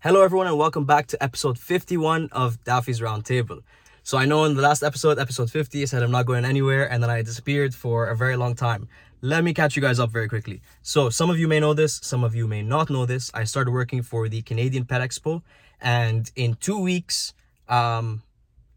Hello, everyone, and welcome back to episode 51 of Daffy's Roundtable. So, I know in the last episode, episode 50, I said I'm not going anywhere, and then I disappeared for a very long time. Let me catch you guys up very quickly. So, some of you may know this, some of you may not know this. I started working for the Canadian Pet Expo, and in two weeks, um,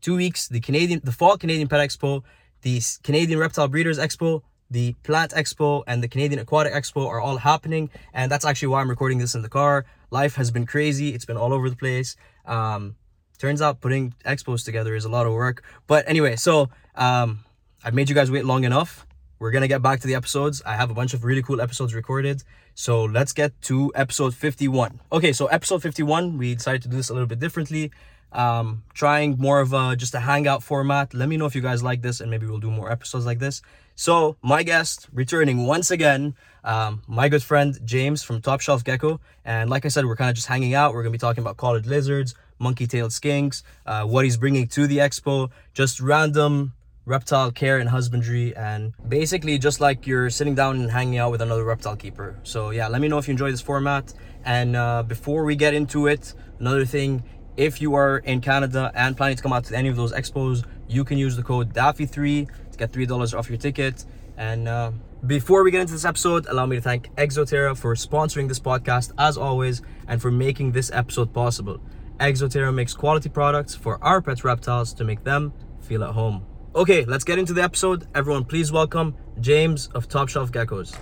two weeks, the Canadian, the Fall Canadian Pet Expo, the Canadian Reptile Breeders Expo, the Plant Expo and the Canadian Aquatic Expo are all happening, and that's actually why I'm recording this in the car. Life has been crazy; it's been all over the place. Um, turns out putting expos together is a lot of work. But anyway, so um, I've made you guys wait long enough. We're gonna get back to the episodes. I have a bunch of really cool episodes recorded. So let's get to episode 51. Okay, so episode 51, we decided to do this a little bit differently um trying more of a just a hangout format let me know if you guys like this and maybe we'll do more episodes like this so my guest returning once again um my good friend james from top shelf gecko. And like i said we're kind of just hanging out. We're gonna be talking about collared lizards monkey-tailed skinks uh, what he's bringing to the expo just random reptile care and husbandry and basically just like you're sitting down and hanging out with another reptile keeper. So yeah let me know if you enjoy this format. And uh, before we get into it another thing if you are in Canada and planning to come out to any of those expos, you can use the code DAFFY3 to get $3 off your ticket. And uh, before we get into this episode, allow me to thank Exoterra for sponsoring this podcast as always and for making this episode possible. Exoterra makes quality products for our pet reptiles to make them feel at home. Okay, let's get into the episode. Everyone, please welcome James of Top Shelf Geckos.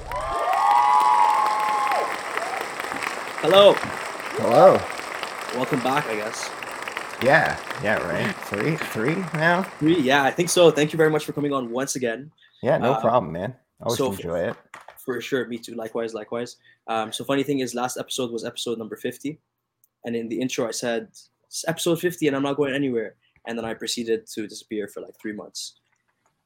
Hello. Hello. Welcome back, I guess. Yeah, yeah, right. Three, three now. Three, yeah, I think so. Thank you very much for coming on once again. Yeah, no Uh, problem, man. Always so- enjoy it. For sure, me too. Likewise, likewise. Um, so funny thing is, last episode was episode number fifty, and in the intro I said "It's episode fifty, and I'm not going anywhere. And then I proceeded to disappear for like three months.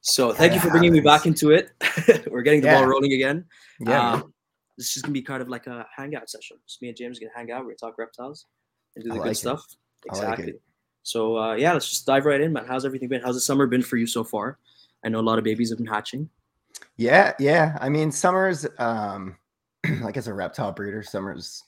So thank you for bringing me back into it. We're getting the ball rolling again. Yeah. Um, this is gonna be kind of like a hangout session. Just me and James gonna hang out. We're gonna talk reptiles and do the like good it. stuff. I like. Exactly. So uh, yeah, let's just dive right in, man. How's everything been? How's the summer been for you so far? I know a lot of babies have been hatching. Yeah, yeah. I mean, summer's um, like as a reptile breeder, summer's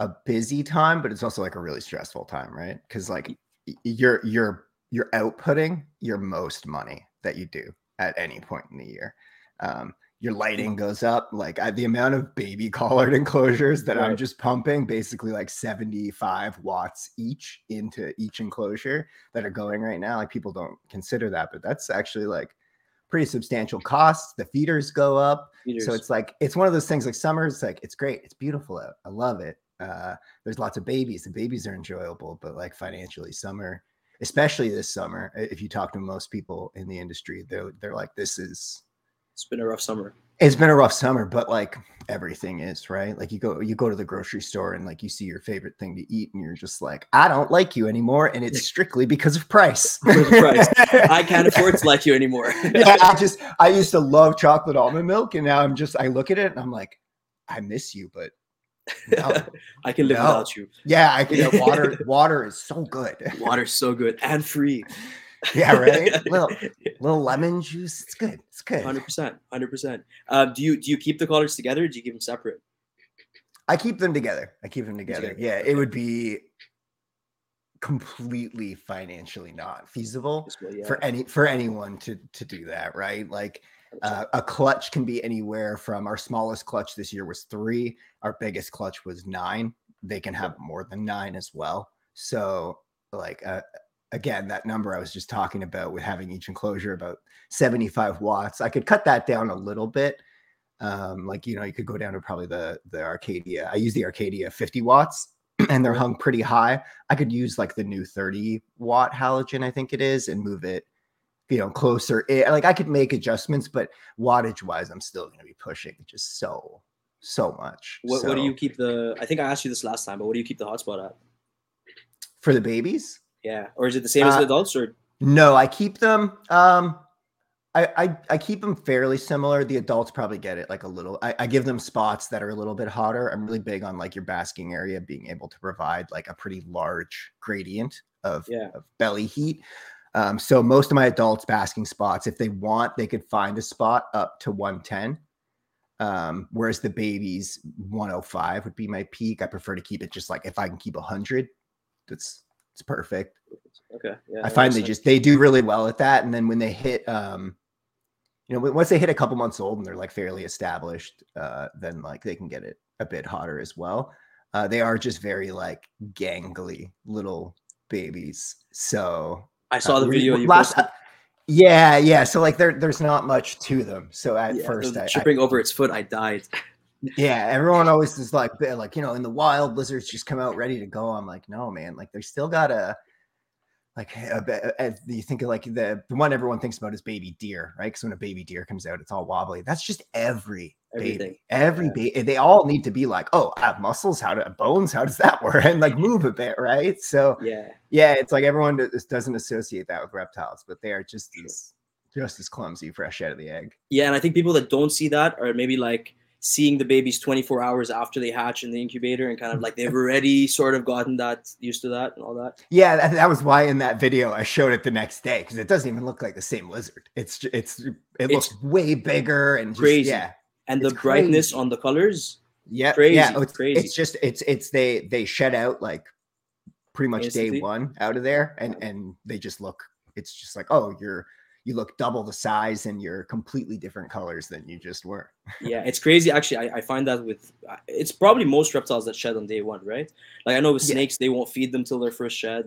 a busy time, but it's also like a really stressful time, right? Because like you're you're you're outputting your most money that you do at any point in the year. Um, your lighting goes up. Like I, the amount of baby collared enclosures that I'm just pumping, basically like 75 watts each into each enclosure that are going right now. Like people don't consider that, but that's actually like pretty substantial costs. The feeders go up. So it's like it's one of those things like summer is like it's great, it's beautiful out. I love it. Uh there's lots of babies. The babies are enjoyable, but like financially, summer, especially this summer, if you talk to most people in the industry, they're they're like, this is it's been a rough summer. It's been a rough summer, but like everything is right. Like you go, you go to the grocery store and like you see your favorite thing to eat, and you're just like, I don't like you anymore, and it's strictly because of price. Price. I can't afford to like you anymore. yeah, I just I used to love chocolate almond milk, and now I'm just I look at it and I'm like, I miss you, but no. I can live No. without you. yeah, I can. Water, water is so good. Water's so good and free. Yeah, right. little little lemon juice, it's good. It's good. Hundred percent, hundred percent. Um, do you do you keep the collars together? Or do you keep them separate? I keep them together. I keep them together. Yeah, it would be completely financially not feasible yeah, for any for anyone to to do that, right? Like uh, a clutch can be anywhere from our smallest clutch this year was three our biggest clutch was nine they can have more than nine as well so like uh, again that number i was just talking about with having each enclosure about 75 watts i could cut that down a little bit um like you know you could go down to probably the the arcadia i use the arcadia 50 watts and they're hung pretty high i could use like the new 30 watt halogen i think it is and move it you know closer in. like i could make adjustments but wattage wise i'm still going to be pushing just so so much what, what do you keep the? I think I asked you this last time, but what do you keep the hotspot at? for the babies Yeah, or is it the same as the Uh, adults? Or no i keep them um I, I i keep them fairly similar the adults probably get it like a little I, I give them spots that are a little bit hotter i'm really big on like your basking area being able to provide like a pretty large gradient of, Yeah. of belly heat um, so most of my adults basking spots if they want they could find a spot up to 110 Um, whereas the babies 105 would be my peak. I prefer to keep it just like if I can keep 100, that's it's perfect. Okay. Yeah. I find they just they do really well at that. And then when they hit, um, you know, once they hit a couple months old and they're like fairly established, uh, then like they can get it a bit hotter as well. Uh, they are just very like gangly little babies. So I saw uh, the video you last- posted. uh, yeah, yeah. So like there, there's not much to them. So at Yeah, first, I, I- tripping over its foot, I died. yeah, everyone always is like, like you know, in the wild, lizards just come out ready to go. I'm like, no, man. Like they still gotta, like, a, bit- uh, you think of like the the one everyone thinks about is baby deer, right? Because when a baby deer comes out, it's all wobbly. That's just every Everything. baby, every Yeah. baby. They all need to be like, oh, I have muscles. How do bones? How does that work? And like move a bit, right? So Yeah. yeah, it's like everyone does- doesn't associate that with reptiles, but they are just as just as clumsy fresh out of the egg. Yeah, and I think people that don't see that are maybe like seeing the babies 24 hours after they hatch in the incubator and kind of like they've already sort of gotten that used to that and all that. Yeah, that, that was why in that video I showed it the next day because it doesn't even look like the same lizard. It's it's it looks way bigger and just, crazy. Yeah, And the It's brightness crazy. on the colors, yeah, Crazy, yeah. oh, It's, crazy. it's just it's it's they they shed out like pretty much Instantly. day one out of there, and and they just look. It's just like oh, you're you look double the size and you're completely different colors than you just were. yeah, it's crazy. Actually, I, I find that with uh, it's probably most reptiles that shed on day one, right? Like I know with Yeah. snakes, they won't feed them till their first shed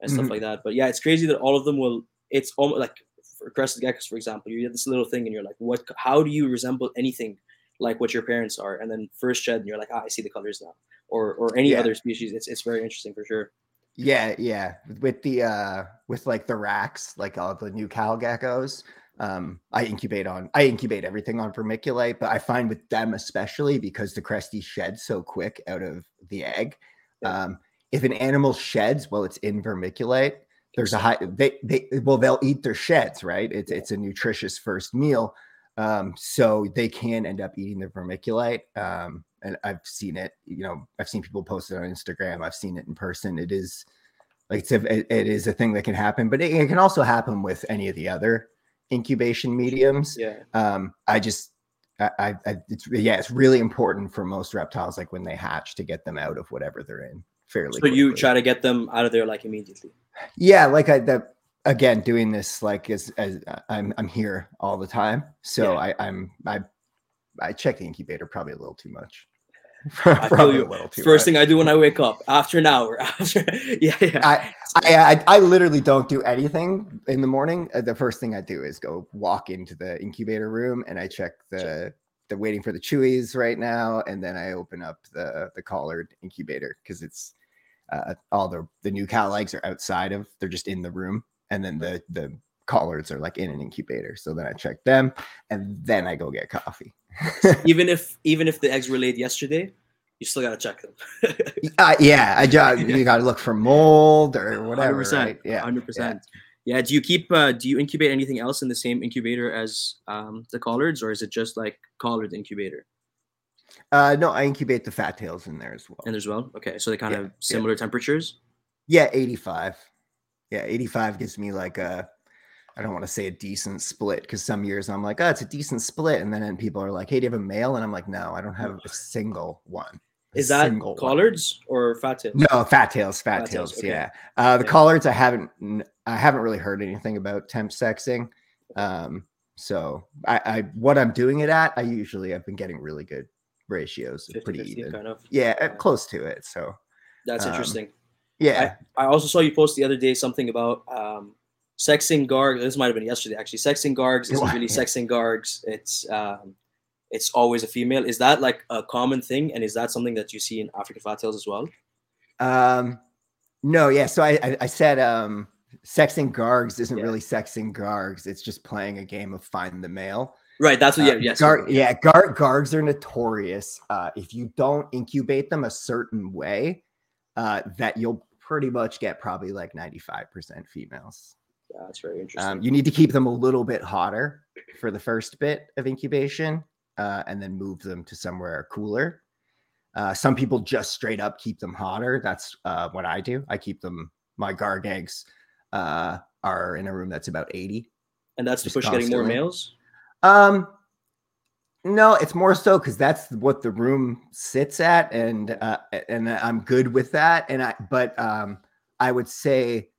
and stuff Mhm. like that. But yeah, it's crazy that all of them will. It's almost like for crested geckos, for example, you get this little thing and you're like, what? How do you resemble anything like what your parents are? And then first shed, and you're like, ah, I see the colors now. Or or any Yeah. other species, it's it's very interesting for sure. Yeah, yeah. With the uh with like the racks, like all the New Cal geckos, um, I incubate on I incubate everything on vermiculite, but I find with them especially because the cresty sheds so quick out of the egg. Um, if an animal sheds while it's in vermiculite, there's a high they they well they'll eat their sheds, right? It's it's a nutritious first meal. Um, so they can end up eating the vermiculite. Um, and I've seen it, you know, I've seen people post it on Instagram, I've seen it in person. It is like it's a, it, it is a thing that can happen, but it, it can also happen with any of the other incubation mediums. Yeah. Um, I just I, I, I it's yeah, it's really important for most reptiles, like when they hatch, to get them out of whatever they're in fairly. So you try to get them out of there like immediately. Yeah, like I that again doing this like as as I'm I'm here all the time. So Yeah. I I'm I I check the incubator probably a little too much. I feel probably you. a little too First thing I do when I wake up, after an hour, after yeah, yeah. I, I, I I literally don't do anything in the morning. Uh, The first thing I do is go walk into the incubator room and I check the the waiting for the chewies right now, and then I open up the the collared incubator because it's uh, all the the New Cal eggs are outside of they're just in the room, and then the the collards are like in an incubator. So then I check them, and then I go get coffee. even if even if the eggs were laid yesterday, you still gotta check them. Uh, yeah, I just you got to look for mold or whatever. 100%, Right? Yeah, hundred percent. Yeah. Do you keep? Uh, do you incubate anything else in the same incubator as um, the collards, or is it just like collared incubator? Uh, no, I incubate the fat tails in there as well. And as well, okay, so they kind Yeah, of yeah. similar temperatures. Yeah, 85. Yeah, 85 gives me like a I don't want to say a decent split because some years I'm like, oh, it's a decent split. And then people are like, hey, do you have a male? And I'm like, no, I don't have a single one. A Is that single one." collards or fat tails? No, fat tails, fat, Fat tails, tails. okay. Yeah. Uh, the Yeah. collards, I haven't, I haven't really heard anything about temp sexing. Um, so I, I, what I'm doing it at, I usually I've been getting really good ratios, 50, pretty 50 even. kind of. Yeah, uh, close to it. So That's um, interesting. yeah, I also saw you post the other day something about um, sexing gargs. This might have been yesterday, actually. Sexing gargs isn't really sexing gargs. It's um, it's always a female. Is that like a common thing, and is that something that you see in African fat tails as well? Um, no, yeah. So I, I, I said, um, sexing gargs isn't Yeah. really sexing gargs. It's just playing a game of find the male. Right. That's what. Uh, Yeah. Yes. gar- yeah. Gar- gargs are notorious. Uh, if you don't incubate them a certain way, uh, that you'll pretty much get probably like 95% females. Yeah, that's very interesting. Um, you need to keep them a little bit hotter for the first bit of incubation, uh, and then move them to somewhere cooler. Uh, some people just straight up keep them hotter. That's uh, what I do. I keep them. My garg eggs uh, are in a room that's about eighty. and that's to push getting more males. Um, No, it's more so because that's what the room sits at, and uh, and I'm good with that. And I, but um, I would say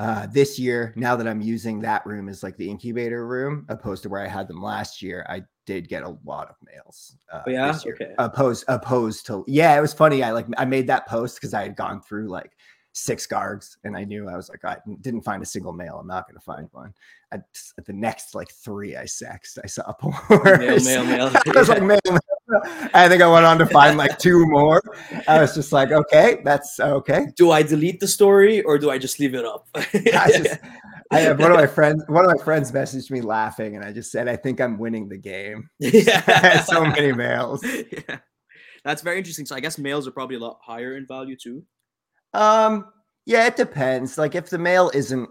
uh, this year, now that I'm using that room as like the incubator room, opposed to where I had them last year, I did get a lot of males. Uh, Oh, yeah? Okay. Opposed, opposed to yeah, it was funny. I like I made that post because I had gone through like six gargs, and I knew I was like I didn't find a single male. I'm not going to find one. I, at the next like three I sexed, I saw porn. Male, male, male. I was like, male, male. I think I went on to find like two more. I was just like, okay, that's okay. Do I delete the story or do I just leave it up? I just, I have one of my friends. One of my friends messaged me laughing, and I just said, "I think I'm winning the game." yeah. so many males. yeah. That's very interesting. So I guess males are probably a lot higher in value too. Um, yeah, it depends. Like if the male isn't,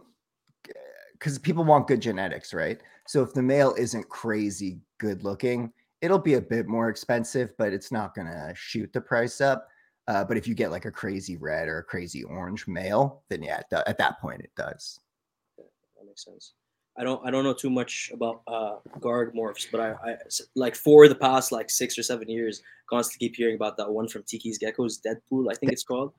because people want good genetics, right? So if the male isn't crazy good looking, it'll be a bit more expensive, but it's not gonna shoot the price up. Uh, but if you get like a crazy red or a crazy orange male, then yeah, do- at that point it does. That makes sense. I don't I don't know too much about uh garg morphs, but I like for the past like six or seven years, constantly keep hearing about that one from Tiki's Geckos, Deadpool, I think it's called.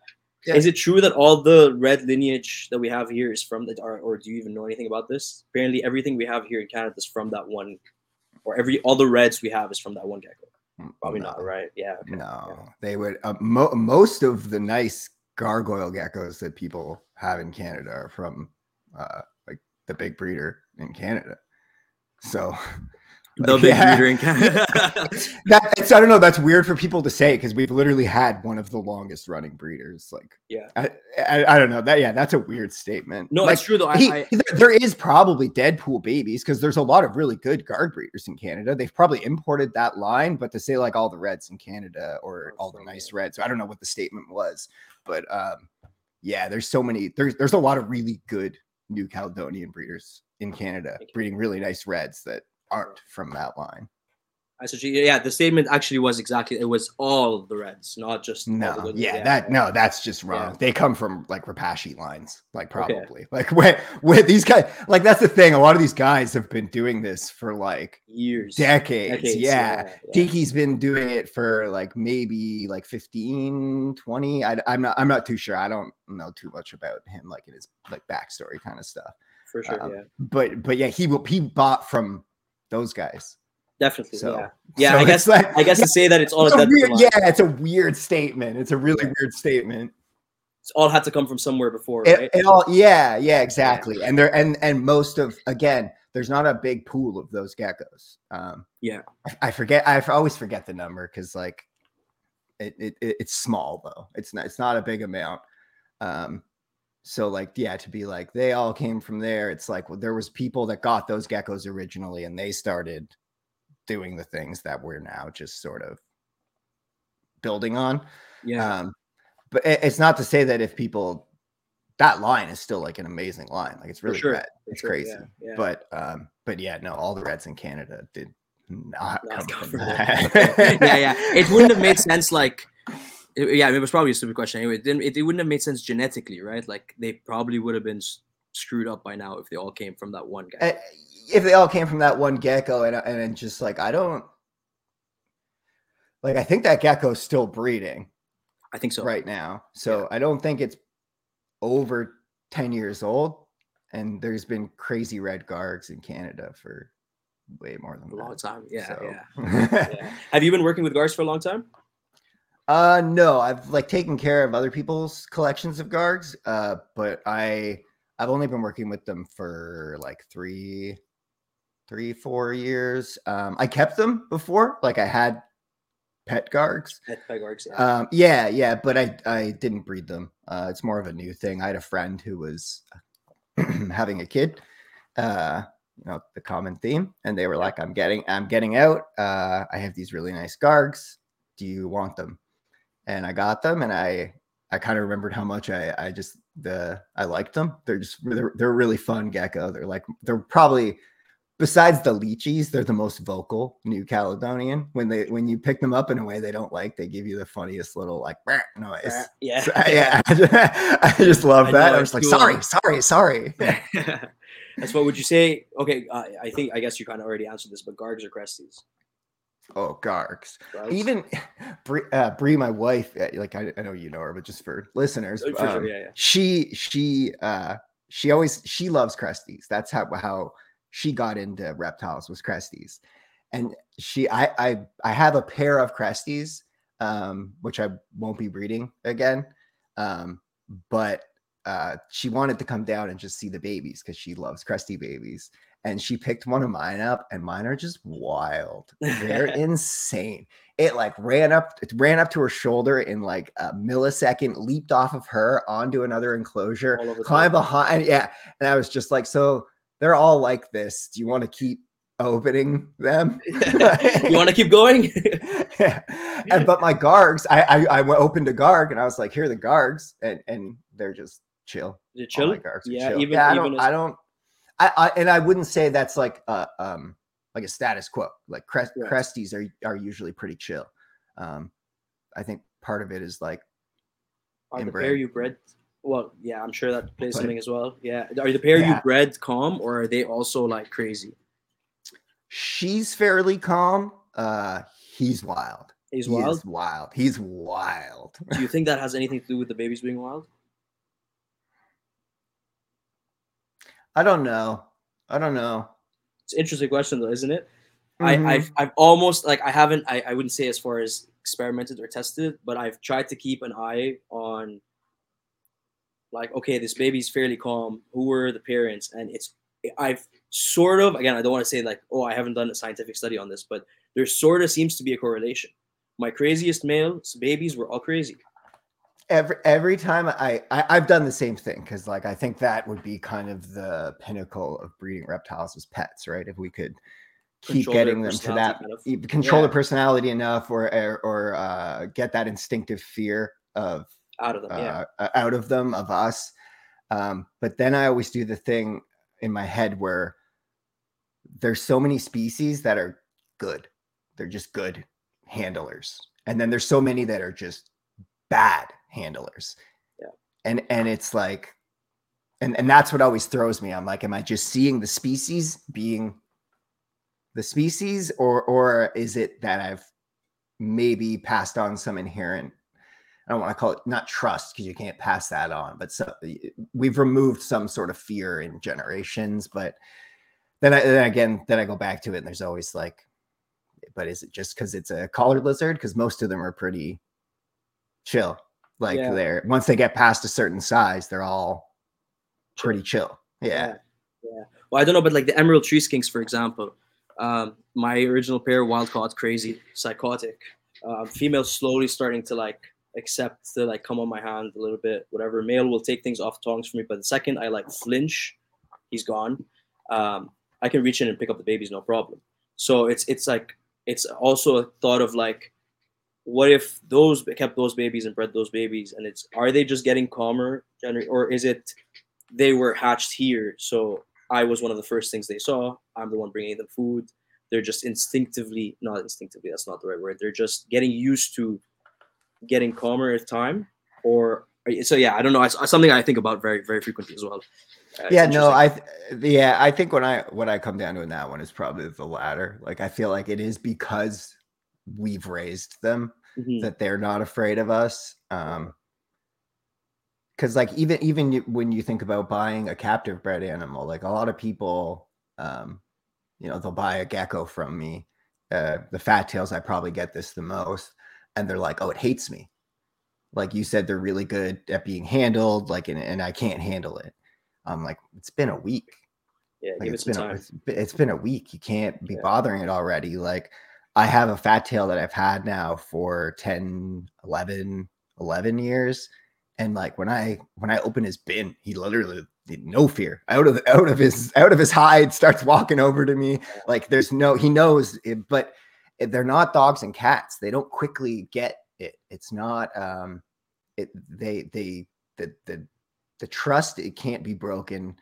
Yeah. Is it true that all the red lineage that we have here is from the or, or do you even know anything about this? Apparently everything we have here in Canada is from that one every all the reds we have is from that one gecko. Probably not, right? Yeah. okay. No, they would. Uh, mo- most of the nice gargoyle geckos that people have in Canada are from uh, like the big breeder in Canada. So The like, big yeah. breeder in that I don't know. That's weird for people to say because we've literally had one of the longest running breeders. Like, Yeah. I, I, I don't know that. Yeah, that's a weird statement. no, like, it's true though. I, he- I, there- is probably Deadpool babies because there's a lot of really good garg breeders in Canada. They've probably imported that line, but to say like all the reds in Canada or all the nice reds, I don't know what the statement was, but um, yeah, there's so many. There's there's a lot of really good New Caledonian breeders in Canada breeding really nice reds that aren't from that line. I said, yeah, the statement actually was exactly it was all the Reds, not just No, good- yeah, that no, that's just wrong. Yeah. They come from like Repashy lines, like Okay. probably like when when these guys like that's the thing. A lot of these guys have been doing this for like years, decades. decades, yeah. yeah. Tiki's been doing it for like maybe like 15, 20. I, am not I'm not too sure. I don't know too much about him, like in his like backstory kind of stuff. for sure, um, yeah, But but yeah, he will he bought from those guys. definitely, So yeah, yeah. so I guess like- I guess to say that it's all it's a weird, yeah, it's a weird statement. It's a really weird statement. it's all had to come from somewhere before, It, right? it all yeah yeah exactly and there and and most of again there's not a big pool of those geckos um Yeah. i, I forget i always forget the number because like it, it it- it's small though it's not it's not a big amount um so like yeah to be like they all came from there it's like well, there was people that got those geckos originally and they started doing the things that we're now just sort of building on yeah, um, but it- it's not to say that if people that line is still like an amazing line. Like it's really sure, It's sure, crazy. Yeah, yeah. But um, but yeah, no, all the Reds in Canada did not Not come from that. yeah, yeah. It wouldn't have made sense. Like, it- yeah, it was probably a stupid question. Anyway, it, didn't, it, it wouldn't have made sense genetically, right? Like, they probably would have been screwed up by now if they all came from that one guy. Uh, if they all came from that one gecko and and just like I don't like I think that gecko's still breeding I think so. right now. So I don't think it's over 10 years old. And there's been crazy red gargs in Canada for way more than A long that. time. Yeah, So- yeah, yeah. Have you been working with gargs for a long time? Uh no, I've like taken care of other people's collections of Gargs, uh, but I I've only been working with them for like three, three, four years. Um, I kept them before, like I had pet Gargs. Pet by gargs, yeah. Um, yeah, yeah, but I I didn't breed them. Uh, it's more of a new thing. I had a friend who was having a kid. Uh, you know the common theme, and they were like, "I'm getting, I'm getting out. Uh, I have these really nice Gargs. Do you want them?" And I got them, and I I kind of remembered how much I I just the I liked them. They're just they're, they're really fun gecko. They're like they're probably besides the leachies, they're the most vocal New Caledonian. When they when you pick them up in a way they don't like, they give you the funniest little like noise. Yeah. So, yeah, I just love I that. I was like, sorry, sorry, sorry. That's what would you say? Okay, uh, I think I guess you kind of already answered this, but Gargs or Cresties? Oh, Gargs. Even Bree, uh, Bree, my wife, uh, like I, I know you know her, but just for listeners, For sure, um, yeah, yeah. she she uh she always she loves Cresties. That's how how she got into reptiles was Cresties, and she I I I have a pair of Cresties, um, which I won't be breeding again, um, but uh she wanted to come down and just see the babies because she loves Cresty babies. And she picked one of mine up, and mine are just wild. They're insane. It like ran up, it ran up to her shoulder in like a millisecond, leaped off of her onto another enclosure, All over the climbed place. behind. Yeah. And I was just like, so they're all like this. Do you want to keep opening them? you want to keep going? yeah. And but my gargs, I, I I went- opened a garg and I was like, here are the gargs, and and they're just chill. It chill? Yeah, chill. even- I even don't as- I don't I, I and I wouldn't say that's like uh um like a status quo. Like crest Yeah. cresties are are usually pretty chill. Um I think part of it is like Are the pair you bred? Well, yeah, I'm sure that plays But- something as well. Yeah, are the pair you Yeah. bred calm or are they also like crazy? she's fairly calm. Uh he's wild. He's wild. is wild. He's wild. Do you think that has anything to do with the babies being wild? I don't know. I don't know. It's an interesting question though, isn't it? Mhm. I, I've I've almost like I haven't I, I wouldn't say as far as experimented or tested, but I've tried to keep an eye on like okay, this baby's fairly calm. Who are the parents? And it's I've sort of again I don't want to say like oh I haven't done a scientific study on this, but there sort of seems to be a correlation. My craziest males babies were all crazy. Every every time I, I I've done the same thing because like I think that would be kind of the pinnacle of breeding reptiles as pets, right? If we could keep Control getting them to that kind of. e- control Yeah. their personality enough or or, or uh, get that instinctive fear of Out of them, uh, uh, out of them of us. Um, but then I always do the thing in my head where there's so many species that are good. They're just good handlers. And then there's so many that are just bad handlers. Yeah. And and it's like and and that's what always throws me. I'm like, am I just seeing the species being the species or or is it that I've maybe passed on some inherent I don't want to call it not trust because you can't pass that on, but so we've removed some sort of fear in generations. But then, I, then again, then I go back to it, and there's always like, but is it just because it's a collared lizard? Because most of them are pretty chill. Like Yeah. they're once they get past a certain size, they're all pretty chill. Yeah. Yeah. Well, I don't know, but like the emerald tree skinks, for example, um, my original pair, wild caught, crazy, psychotic. Uh, female slowly starting to like accept to like come on my hand a little bit, whatever. Male will take things off tongs for me, but the second I like flinch, he's gone. Um, I can reach in and pick up the babies, no problem. So it's it's like it's also a thought of like, what if those kept those babies and bred those babies, and it's are they just getting calmer, or is it they were hatched here, so I was one of the first things they saw. I'm the one bringing them food. They're just instinctively, not instinctively, that's not the right word. They're just getting used to getting calmer with time. Or so, yeah, I don't know. It's something I think about very, very frequently as well. Uh, yeah no i th- yeah i think when i when i come down to in that one is probably the latter like i feel like it is because we've raised them Mhm. that they're not afraid of us um because like even even when you think about buying a captive bred animal like a lot of people um you know they'll buy a gecko from me uh the fat tails i probably get this the most and they're like oh it hates me like you said they're really good at being handled like and, and i can't handle it i'm like it's been a week Yeah, like it's some been a, it's been a week. You can't be Yeah. bothering it already. Like I have a fat tail that I've had now for 10, 11, 11 years. And like when I when I open his bin, he literally no fear out of out of his out of his hide starts walking over to me. Like there's no he knows it, but they're not dogs and cats. They don't quickly get it. It's not um it they they the the the trust it can't be broken.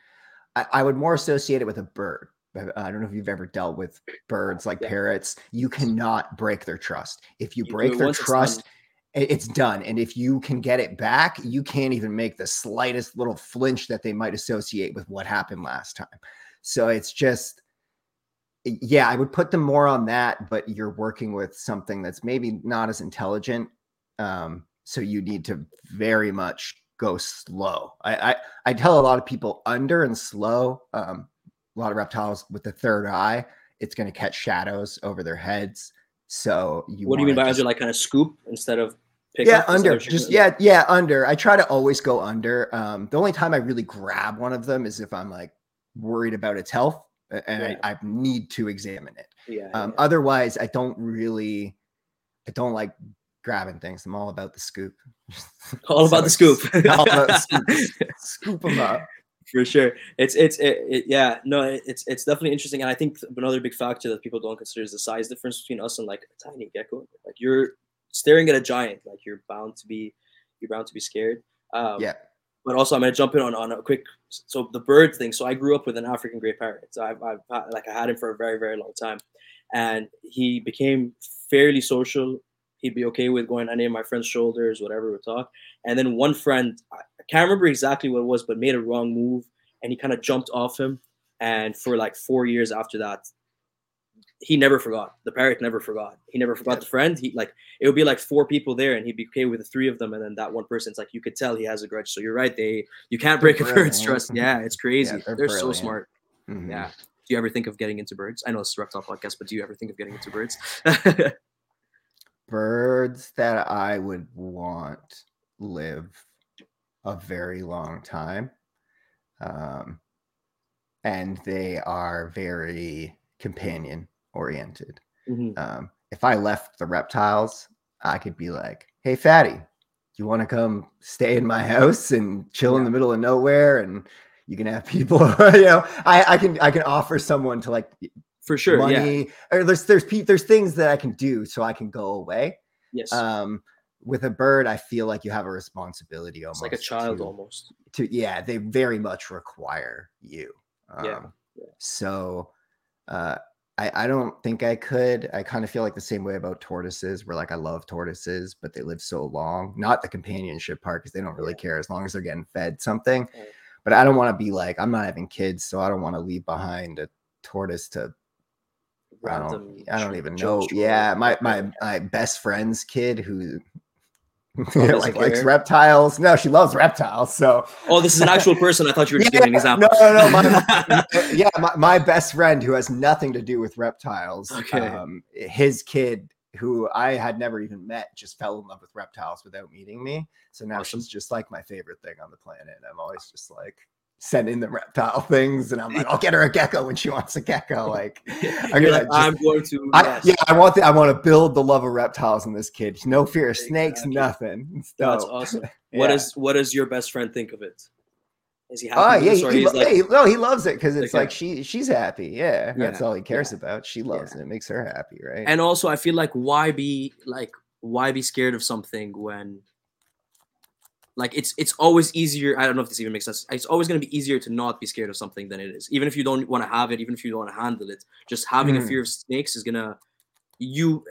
I, I would more associate it with a bird. I- I don't know if you've ever dealt with birds like Yeah. parrots. You cannot break their trust. If you, You break their trust, it's done. And if you can get it back, you can't even make the slightest little flinch that they might associate with what happened last time. So it's just yeah, I would put them more on that, but you're working with something that's maybe not as intelligent. Um, so you need to very much go slow. I, I, I tell a lot of people under and slow. Um, a lot of reptiles with the third eye, it's going to catch shadows over their heads. So you. What do you mean by just, under? Like kind of scoop instead of pick yeah, up? Under. Just yeah, yeah, under. I try to always go under. Um, the only time I really grab one of them is if I'm like worried about its health and Right. I, I need to examine it. yeah. Um, yeah. Otherwise, I don't really, I don't like grabbing things. I'm all about the scoop. all about the scoop. all about the scoop. Scoop them up. For sure. It's it's it, it, yeah no it's it's definitely interesting and i think another big factor that people don't consider is the size difference between us and like a tiny gecko. Like you're staring at a giant like you're bound to be you're bound to be scared. Um, Yeah. but also i'm going to jump in on, on a quick so the bird thing. So i grew up with an african gray parrot. So I've, I've had- like i had him for a very very long time. And he became fairly social he'd be okay with going on any of my friends shoulders whatever we talk and then one friend I can't remember exactly what it was, but made a wrong move and he kind of jumped off him. And for like four years after that, he never forgot. The parrot never forgot. He never forgot Yeah. the friend. He like it would be like four people there, and he'd be okay with the three of them, and then that one person's like you could tell he has a grudge. So you're right. They you can't They're break a bird's trust. Yeah, it's crazy. they're they're so smart. Mhm. Yeah. Do you ever think of getting into birds? I know it's a reptile podcast, but do you ever think of getting into birds? Birds that I would want live a very long time. Um, and they are very companion oriented. Mhm. Um, if I left the reptiles, I could be like, "Hey, fatty, you want to come stay in my house and chill in the middle of nowhere?" And you can have people, you know, I, I can I can offer someone to like For sure. Yeah. money. Or there's there's there's things that I can do so I can go away. Yes. Um, with a bird, I feel like you have a responsibility almost. it's like a child to- almost. to yeah they very much require you um, Yeah, yeah. so uh I, I don't think I could. I kind of feel like the same way about tortoises, where like I love tortoises, but they live so long. Not the companionship part because they don't really care as long as they're getting fed something. But I don't want to be like I'm not having kids, so I don't want to leave behind a tortoise to I don't, I don't even know. Yeah, my my my best friend's kid who doesn't like likes reptiles. No, she loves reptiles. So Oh, this is an actual person. I thought you were just Yeah, giving an example. No, no, no. My, yeah, my, my best friend who has nothing to do with reptiles. Okay. Um, his kid, who I had never even met, just fell in love with reptiles without meeting me. So now Awesome. she's just like my favorite thing on the planet. I'm always just like sending the reptile things, and I'm like, I'll get her a gecko when she wants a gecko. Like, I'm gonna like, just- I'm going to. I, yes. yeah, I want the, I want to build the love of reptiles in this kid. No fear of snakes, Exactly. nothing. It's That's awesome. What Yeah. does what does your best friend think of it? Is he happy? Oh yeah, he, he lo- like, yeah, no, he loves it because it's Okay. like she she's happy. Yeah, that's all he cares yeah, about. She loves it. It makes her happy, right? and also I feel like why be like why be scared of something when like it's it's always easier. I don't know if this even makes sense. It's always going to be easier to not be scared of something than it is, even if you don't want to have it, even if you don't want to handle it. Just having a Mm. fear of snakes is gonna you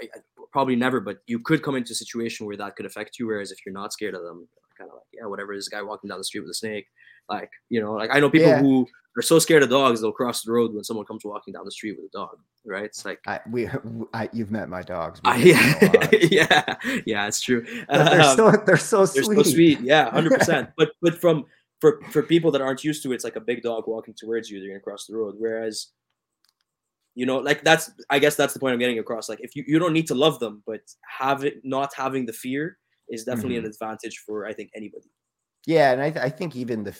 probably never, but you could come into a situation where that could affect you. Whereas if you're not scared of them, kind of like yeah, whatever. This guy walking down the street with a snake, like you know, like I know people Yeah. who are so scared of dogs they'll cross the road when someone comes walking down the street with a dog. Right? It's like I, we, I, you've met my dogs. I, get along a lot. yeah, yeah, it's true. But they're Um, so they're so they're sweet. so sweet. Yeah, hundred percent. But but from for for people that aren't used to it, it's like a big dog walking towards you. They're gonna cross the road. Whereas, you know, like that's I guess that's the point I'm getting across. Like if you you don't need to love them, but have it not having the fear is definitely Mm-hmm. an advantage for I think anybody. Yeah, and I, th- I think even the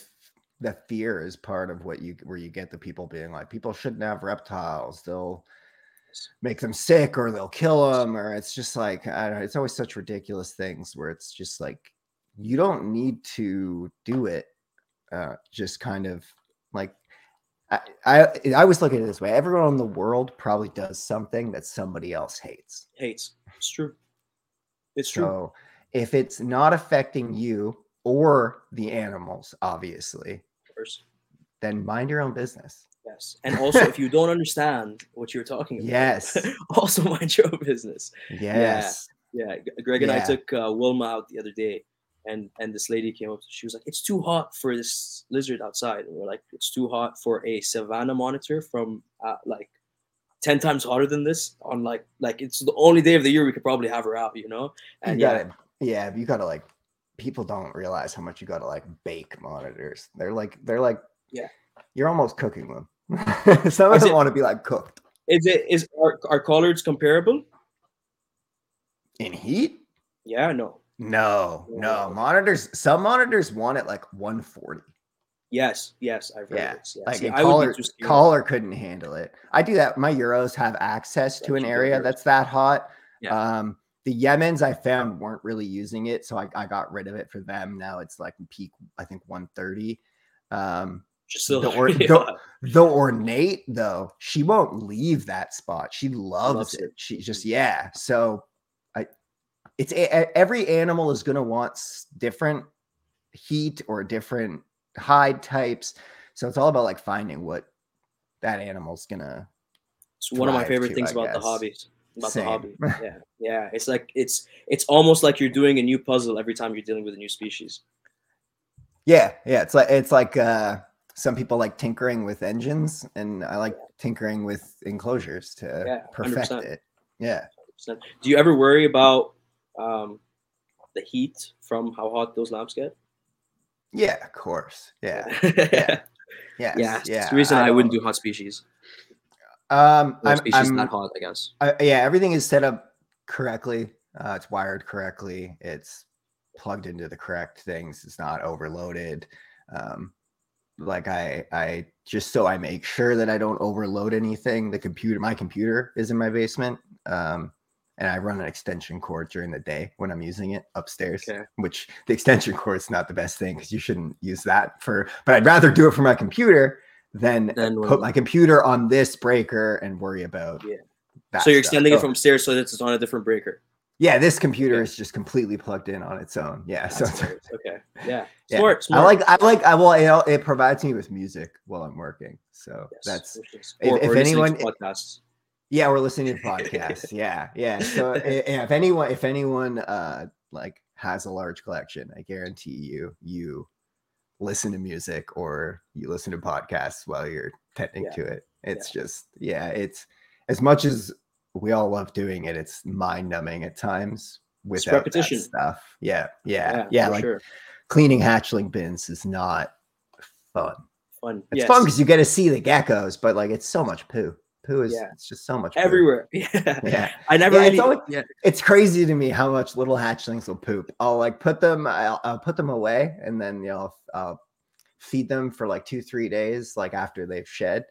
the fear is part of what you where you get the people being like people shouldn't have reptiles. They'll make them sick or they'll kill them or it's just like I don't know. It's always such ridiculous things where it's just like you don't need to do it. Uh, just kind of like I, I I always look at it this way. Everyone in the world probably does something that somebody else hates. Hates. It's true. It's true. So if it's not affecting you or the animals, obviously, then mind your own business. Yes. And also if you don't understand what you're talking about, Yes. also mind your own business. Yes. Yeah, G- Greg and I took uh, Wilma out the other day, and and this lady came up. She was like, "It's too hot for this lizard outside," and we're like, "It's too hot for a savanna monitor from uh, like ten times hotter than this on like like it's the only day of the year we could probably have her out, you know. And you yeah, gotta, yeah, you gotta like. People don't realize how much you gotta like bake monitors. They're like, they're like, Yeah. you're almost cooking them. Some of them want to be like cooked is it is our collards comparable? in heat. Yeah, no. No, no monitors. Some monitors want it like 140. Yes, yes, I've heard Yeah, this. Yeah. Like See, a I would caller, be too scared. caller couldn't handle it. I do that. My Uros have access to an area that's that hot. Yeah. Um, the Yemens I found weren't really using it, so I, I got rid of it for them. Now it's like peak, I think 130. Um, Just the or- the- the ornate though, she won't leave that spot. She loves, Loves it. it. She just yeah. So I, it's a, every animal is gonna want different heat or different hide types. So it's all about like finding what that animal's gonna. It's one of my favorite to, things I about the hobbies. About Same. the hobby. Yeah. Yeah. It's like it's it's almost like you're doing a new puzzle every time you're dealing with a new species. Yeah, yeah. It's like it's like uh some people like tinkering with engines, and I like tinkering with enclosures to Yeah, perfect 100%. it. Yeah. So, Do you ever worry about um, the heat from how hot those lamps get? Yeah, of course. Yeah. yeah. Yes, Yeah. It's Yeah. the reason I, wouldn't don't- do hot species. Um, I'm, species I'm- not hot, I guess. I, yeah, everything is set up correctly. Uh, it's wired correctly. It's plugged into the correct things. It's not overloaded. Um, like I, I just so I make sure that I don't overload anything. The computer, my computer is in my basement. Um, and I run an extension cord during the day when I'm using it upstairs. Okay. Which the extension cord is not the best thing because you shouldn't use that for. But I'd rather do it for my computer than Then put my computer on this breaker and worry about. Yeah. so you're stuff. extending So- it from stairs so that it's on a different breaker. yeah, this computer Yeah. is just completely plugged in on its own. Yeah, so That's it's- hilarious. okay. Yeah. yeah. Smart. Smart. I like I like I well it, it provides me with music while I'm working. So Yes, that's if- or, if or anyone- podcasts. yeah, we're listening to podcasts. yeah, yeah. So yeah, if anyone if anyone uh like has a large collection, I guarantee you you listen to music or you listen to podcasts while you're tending Yeah. to it. It's just yeah, it's as much as we all love doing it, it's mind numbing at times without that repetition. stuff. Yeah, yeah, yeah. for like sure. cleaning hatchling bins is not fun. Fun. It's yes. fun because you get to see the geckos, but like it's so much poo. Poo is Yeah. it's just so much poo. everywhere. Yeah. Yeah. I never Yeah, it's always- yeah. It's crazy to me how much little hatchlings will poop. I'll like put them, I'll, I'll put them away and then you know I'll feed them for like two, three days, like after they've shed.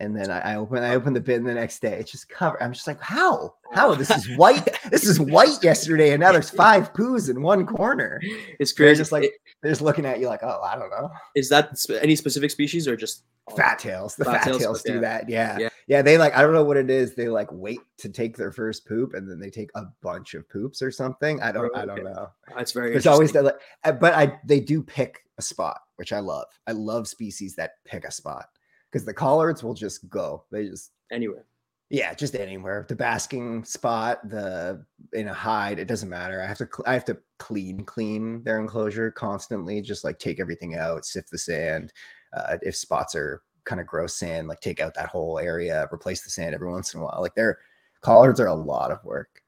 And then I, I open I open the bin the next day. It's just covered. I'm just like, how? How? This is white. this is white yesterday, and now there's five poos in one corner. It's They're crazy. just like It- they're just looking at you like, oh, I don't know. is that any specific species or just Fat tails. The Fat fat, tails, tails, do okay. that. Yeah. Yeah. yeah. They like, I don't know what it is. They like wait to take their first poop and then they take a bunch of poops or something. I don't, I don't know. That's very. There's always that, like, uh, but I, they do pick a spot, which I love. I love species that pick a spot because the collards will just go. They just, anywhere. yeah, just anywhere. The basking spot, the in a hide, it doesn't matter. I have to I have to clean clean their enclosure constantly, just like take everything out, sift the sand. Uh, if spots are kind of gross sand, like take out that whole area, replace the sand every once in a while. Like their collards are a lot of work.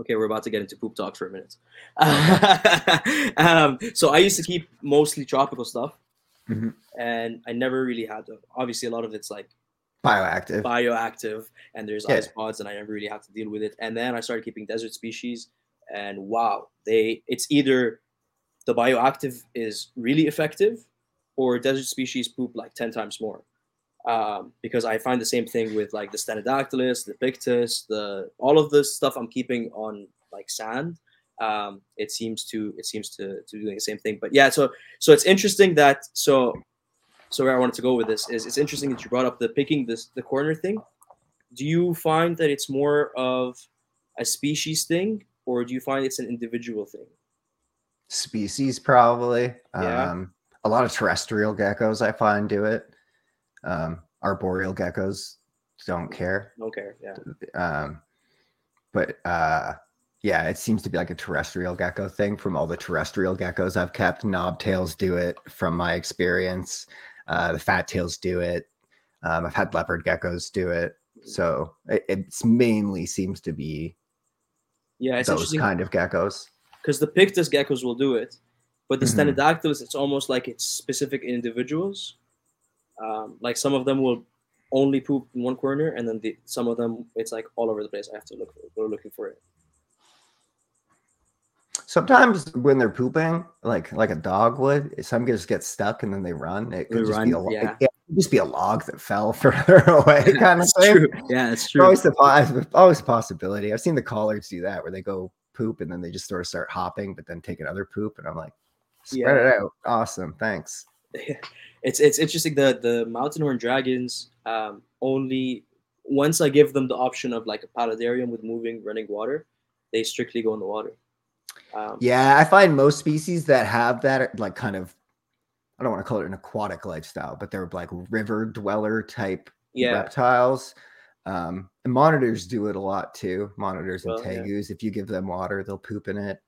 Okay, we're about to get into poop talk for a minute. um, so I used to keep mostly tropical stuff, Mhm. And I never really had to. Obviously, a lot of it's like Bioactive. bioactive, and there's Yeah. isopods, and I never really had to deal with it. And then I started keeping desert species, and wow, they it's either the bioactive is really effective, or desert species poop like ten times more. Um, because I find the same thing with like the Stenodactylus, the Pictus, the all of the stuff I'm keeping on like sand. Um, it seems to it seems to to doing the same thing. But yeah, so so it's interesting that so so where I wanted to go with this is it's interesting that you brought up the picking this the corner thing. Do you find that it's more of a species thing, or do you find it's an individual thing? Species probably. Yeah. Um, a lot of terrestrial geckos I find do it. Um, arboreal geckos don't care. Don't care. Yeah. um but uh yeah it seems to be like a terrestrial gecko thing from all the terrestrial geckos i've kept knobtails do it from my experience uh the fat tails do it um i've had leopard geckos do it So it it's mainly seems to be Yeah, it's those kind of geckos. because the pictus geckos will do it, but the Mhm. stenodactylus, it's almost like it's specific individuals. Um, like some of them will only poop in one corner, and then the, some of them it's like all over the place. I have to look for go looking for it. Sometimes when they're pooping, like like a dog would, some just get stuck and then they run. It could They just be a run, yeah. it could just be a log that fell further away, kind of thing. true. Yeah, it's true. Always, the, always a possibility. I've seen the collards do that where they go poop and then they just sort of start hopping, but then take another poop, and I'm like, spread it out. Awesome, thanks. it's it's interesting. The the mountain horn dragons um, only once I give them the option of like a paludarium with moving running water, they strictly go in the water. Um, Yeah, I find most species that have that like kind of I don't want to call it an aquatic lifestyle, but they're like river dweller type yeah, reptiles. Um, and monitors do it a lot too. Monitors and Well, yeah. tegus, if you give them water, they'll poop in it.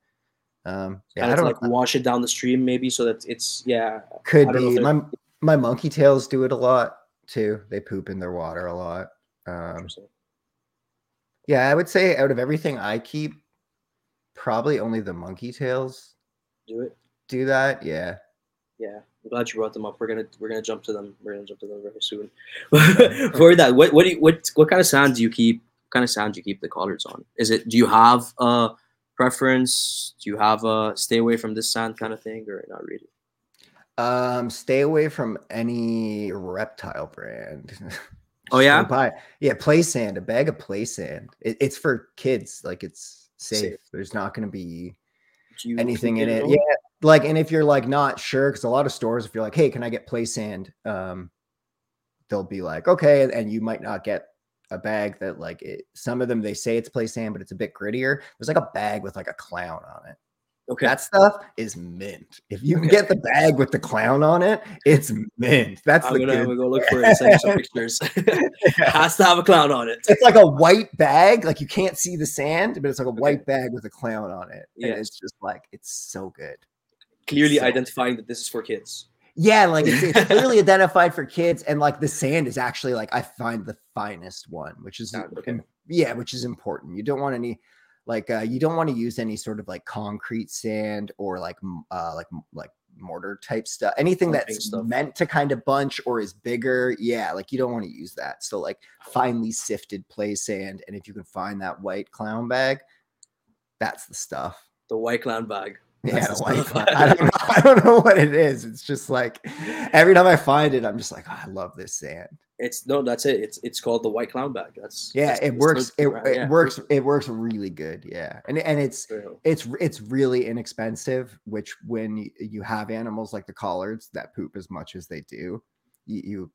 Um, yeah, kind I don't like wash it down the stream maybe so that it's yeah. could I know be my my monkey tails do it a lot too. They poop in their water a lot. Um, yeah, I would say out of everything I keep, probably only the monkey tails Do it. do that. Yeah. Yeah, I'm glad you brought them up. We're gonna we're gonna jump to them. We're gonna jump to them very soon. For that, what what do you, what what kind of sound do you keep? What kind of sound do you keep the collards on? Is it do you have a preference? Do you have a stay away from this sound kind of thing, or not really? Um, stay away from any reptile brand. Oh, yeah? buy yeah, play sand, a bag of play sand. It, it's for kids, like it's safe. Safe. There's not going to be anything in it. Yeah, like, and if you're like not sure, because a lot of stores, if you're like, hey, can I get play sand? Um, they'll be like, okay, and, and you might not get a bag that like it. Some of them they say it's play sand, but it's a bit grittier. There's like a bag with like a clown on it. Okay. That stuff is mint. If you can Okay. get the bag with the clown on it, it's mint. That's I'm the gonna, I'm good. gonna go look for it send some pictures. Has to have a clown on it. It's like a white bag, like you can't see the sand, but it's like a white bag with a clown on it. And it's just like it's so good. Clearly So- identifying that this is for kids. Yeah, like it's, it's clearly identified for kids, and like the sand is actually like I find the finest one, which is okay. yeah, which is important. You don't want any like uh you don't want to use any sort of like concrete sand or like uh like like mortar type stuff. Anything that's stuff. meant to kind of bunch or is bigger, yeah, like you don't want to use that. So like finely sifted play sand, and if you can find that white clown bag, that's the stuff. The white clown bag. Yeah, That's the the white stuff. clown. I don't, know, I don't know what it is. It's just like every time I find it, I'm just like, oh, I love this sand. It's no, that's it. It's it's called the white clown bag. That's Yeah, that's- it works. It, brand, it yeah. works. It works really good. Yeah, and and it's it's it's really inexpensive. Which when you have animals like the collards that poop as much as they do, you, you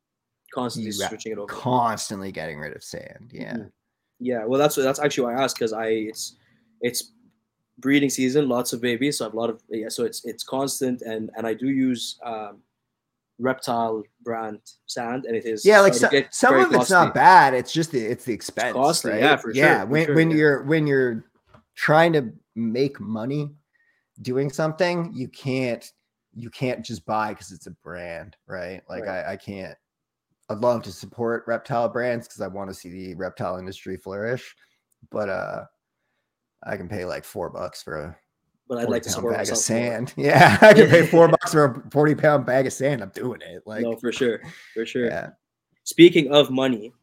Constantly you switching it over. constantly getting rid of sand. Yeah. Mhm. Yeah, well, that's that's actually why I asked because I it's it's breeding season, lots of babies, so I have a lot of yeah, so it's it's constant and and I do use um, reptile brand sand, and it is Yeah, like so, some of it's costly. not bad. It's just the it's the expense. costly, right? yeah, for sure, Yeah, when sure, when yeah. you're when you're trying to make money doing something, you can't you can't just buy because it's a brand, right? Like Right. I, I can't. I'd love to support reptile brands because I want to see the reptile industry flourish, but uh, I can pay like four bucks for a But I'd 40 like to support bag of myself more. sand. Yeah, I can pay four bucks for a forty pound bag of sand. I'm doing it. Like, no, for sure, for sure. yeah. Speaking of money,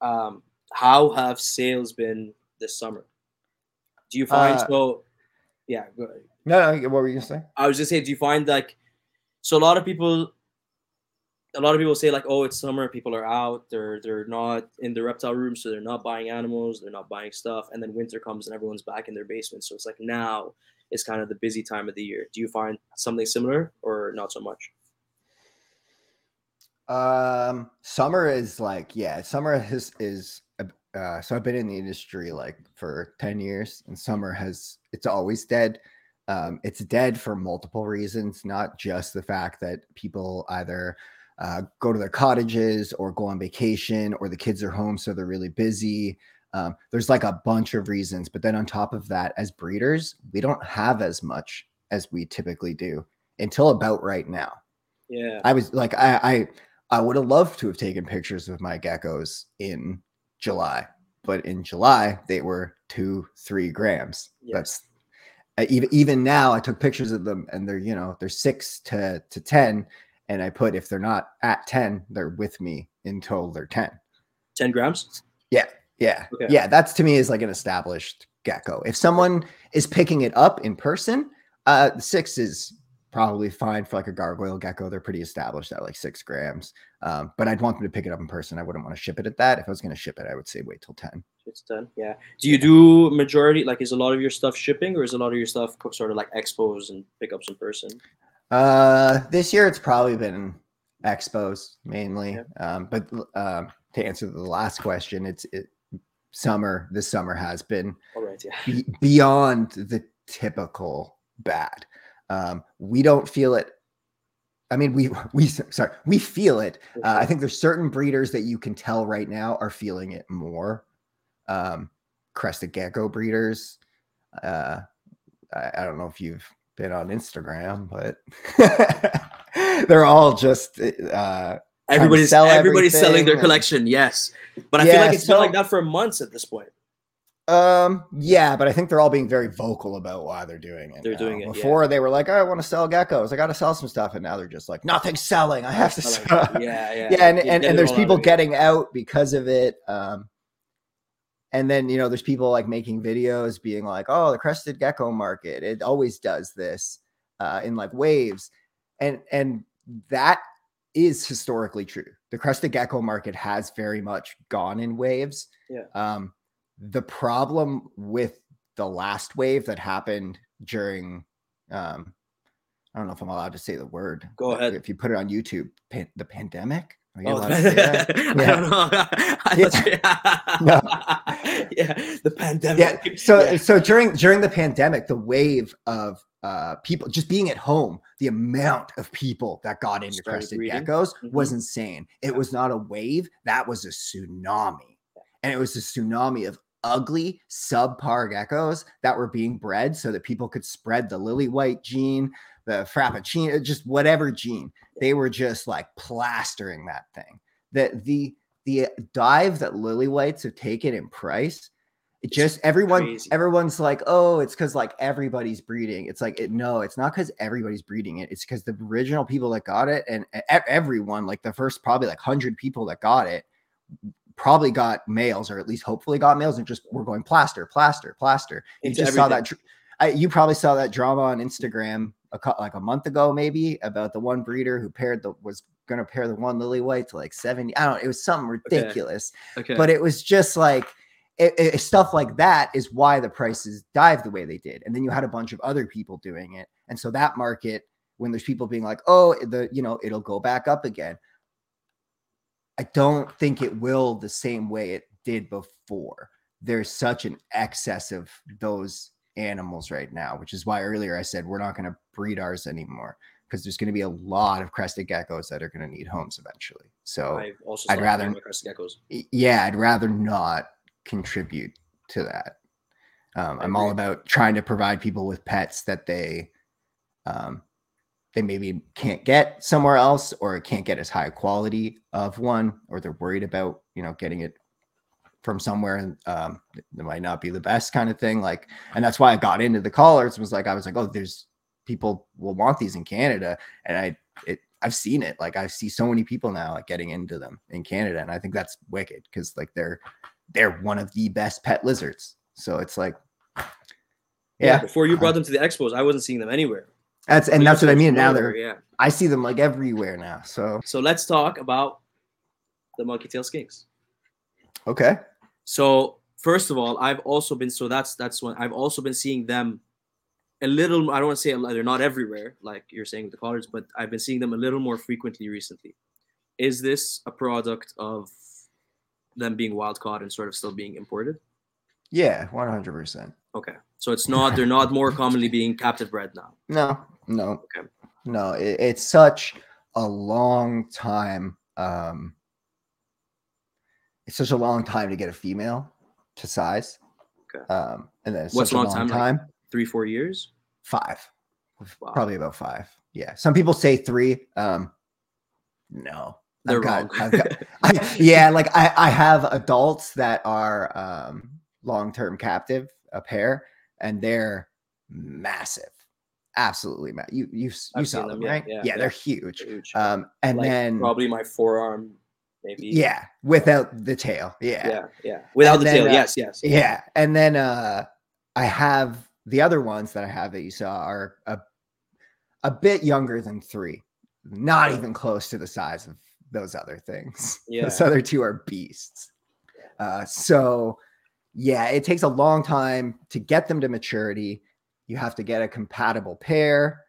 um, how have sales been this summer? Do you find Uh, so? Yeah, go ahead. No, no, what were you gonna say? I was just saying, do you find like so a lot of people a lot of people say like, oh, it's summer, people are out, they're they're not in the reptile room, so they're not buying animals, they're not buying stuff, and then winter comes and everyone's back in their basement. So it's like now is kind of the busy time of the year. Do you find something similar or not so much? Um, summer is like, yeah, summer is is uh, so I've been in the industry like for 10 years, and summer has it's always dead. Um, it's dead for multiple reasons, not just the fact that people either uh, go to their cottages or go on vacation or the kids are home, so they're really busy. Um, there's like a bunch of reasons, but then on top of that, as breeders, we don't have as much as we typically do until about right now. Yeah. I was like, I I, I would have loved to have taken pictures of my geckos in July, but in July they were two, three grams. Yeah. That's uh, even even now. I took pictures of them, and they're you know they're six to to ten, and I put if they're not at ten, they're with me until they're ten. 10 grams. Yeah, Okay. yeah. That's to me is like an established gecko. If someone is picking it up in person, uh, six is probably fine for like a gargoyle gecko. They're pretty established at like six grams. Um, but I'd want them to pick it up in person. I wouldn't want to ship it at that. If I was going to ship it, I would say wait till ten. It's 10. Yeah. Do you do majority, like, is a lot of your stuff shipping or is a lot of your stuff sort of like expos and pickups in person? Uh, this year it's probably been expos mainly. Yeah. Um, but um, to answer the last question, it's it, summer. This summer has been right. Yeah. be- beyond the typical bad. Um, we don't feel it. I mean, we we sorry, we feel it. Uh, I think there's certain breeders that you can tell right now are feeling it more. Um, crested gecko breeders. Uh, I, I don't know if you've been on Instagram, but they're all just uh, everybody's sell everybody's selling their and- collection. Yes. But I feel like it's been so- like that for months at this point. Um, yeah, but I think they're all being very vocal about why they're doing it. They're now. doing it, yeah. Before they were like, oh, I want to sell geckos. I got to sell some stuff. And now they're just like, nothing's selling. I have to sell. Yeah. Yeah. yeah, and, Get- and, get and there's people getting out because of it. Um, and then you know, there's people like making videos being like, "Oh, the crested gecko market, it always does this uh, in like waves," and and that is historically true. The crested gecko market has very much gone in waves. Yeah. Um, the problem with the last wave that happened during, um, I don't know if I'm allowed to say the word. Go ahead. If you put it on YouTube, pan- the pandemic. Are you Oh, allowed to say that? I Yeah. don't know. I No. yeah, the yeah pandemic. so Yeah. so during during the pandemic the wave of uh people just being at home the amount of people that got into Started crested breeding. geckos was Mhm. insane it was not a wave that was a tsunami and it was a tsunami of ugly subpar geckos that were being bred so that people could spread the lily white gene the frappuccino just whatever gene they were just like plastering that thing. That the the dive that lily whites have taken in price it just everyone crazy. everyone's like oh it's because like everybody's breeding. It's like it, no it's not because everybody's breeding it it's because the original people that got it and everyone like the first probably like 100 people that got it probably got males or at least hopefully got males and just were going plaster plaster plaster. You just saw that I, you probably saw that drama on instagram a like a month ago maybe about the one breeder who paired the was going to pair the one lily white to like 70 i don't know it was something ridiculous. Okay. but it was just like it, it- stuff like that is why the prices dive the way they did. And then you had a bunch of other people doing it. And so that market when there's people being like oh the you know it'll go back up again i don't think it will the same way it did before. There's such an excess of those animals right now which is why earlier i said we're not going to breed ours anymore because there's going to be a lot of crested geckos that are going to need homes eventually so also I'd rather- crested geckos. yeah, I'd rather not contribute to that. Um, I I'm all about trying to provide people with pets that they, um, they maybe can't get somewhere else or can't get as high a quality of one, or they're worried about you know getting it from somewhere and um, that might not be the best kind of thing. Like, and that's why I got into the collars. Was like I was like, oh, there's people will want these in Canada, and I it I've seen it. Like I see so many people now like getting into them in Canada, and I think that's wicked because like they're they're one of the best pet lizards. So it's like, yeah, Before you brought them to the expos, I wasn't seeing them anywhere. that's and that's what I mean. Now they're yeah. I see them like everywhere now. So So let's talk about the monkey tail skinks. okay, So first of all, I've also been so that's that's when I've also been seeing them a little. I don't want to say they're not everywhere, like you're saying with the collars, but I've been seeing them a little more frequently recently. Is this a product of them being wild caught and sort of still being imported? yeah, one hundred percent. Okay, so it's not they're not more commonly being captive bred now. No, no, Okay. no. It, it's such a long time. Um, it's such a long time to get a female to size. Okay. Um, and then it's What's such a long long time, like- time. Three four years. Five, Wow. probably about five. Yeah, some people say three. Um, no, They're I've got- wrong. I've got- I, yeah, like I, I have adults that are um, long-term captive, a pair, and they're massive, absolutely massive. You you you I've saw them, them, yeah, right? yeah, they're yeah. huge. Huge. Um, and Like, then probably my forearm, maybe. yeah, without the tail, yeah, yeah, yeah. Without And the then, tail, uh, yes, yes. yeah. And then uh, I have the other ones that I have that you saw are a a bit younger than three, not even close to the size of those other things. Yeah. Those other two are beasts. Uh, so yeah, it takes a long time to get them to maturity. You have to get a compatible pair,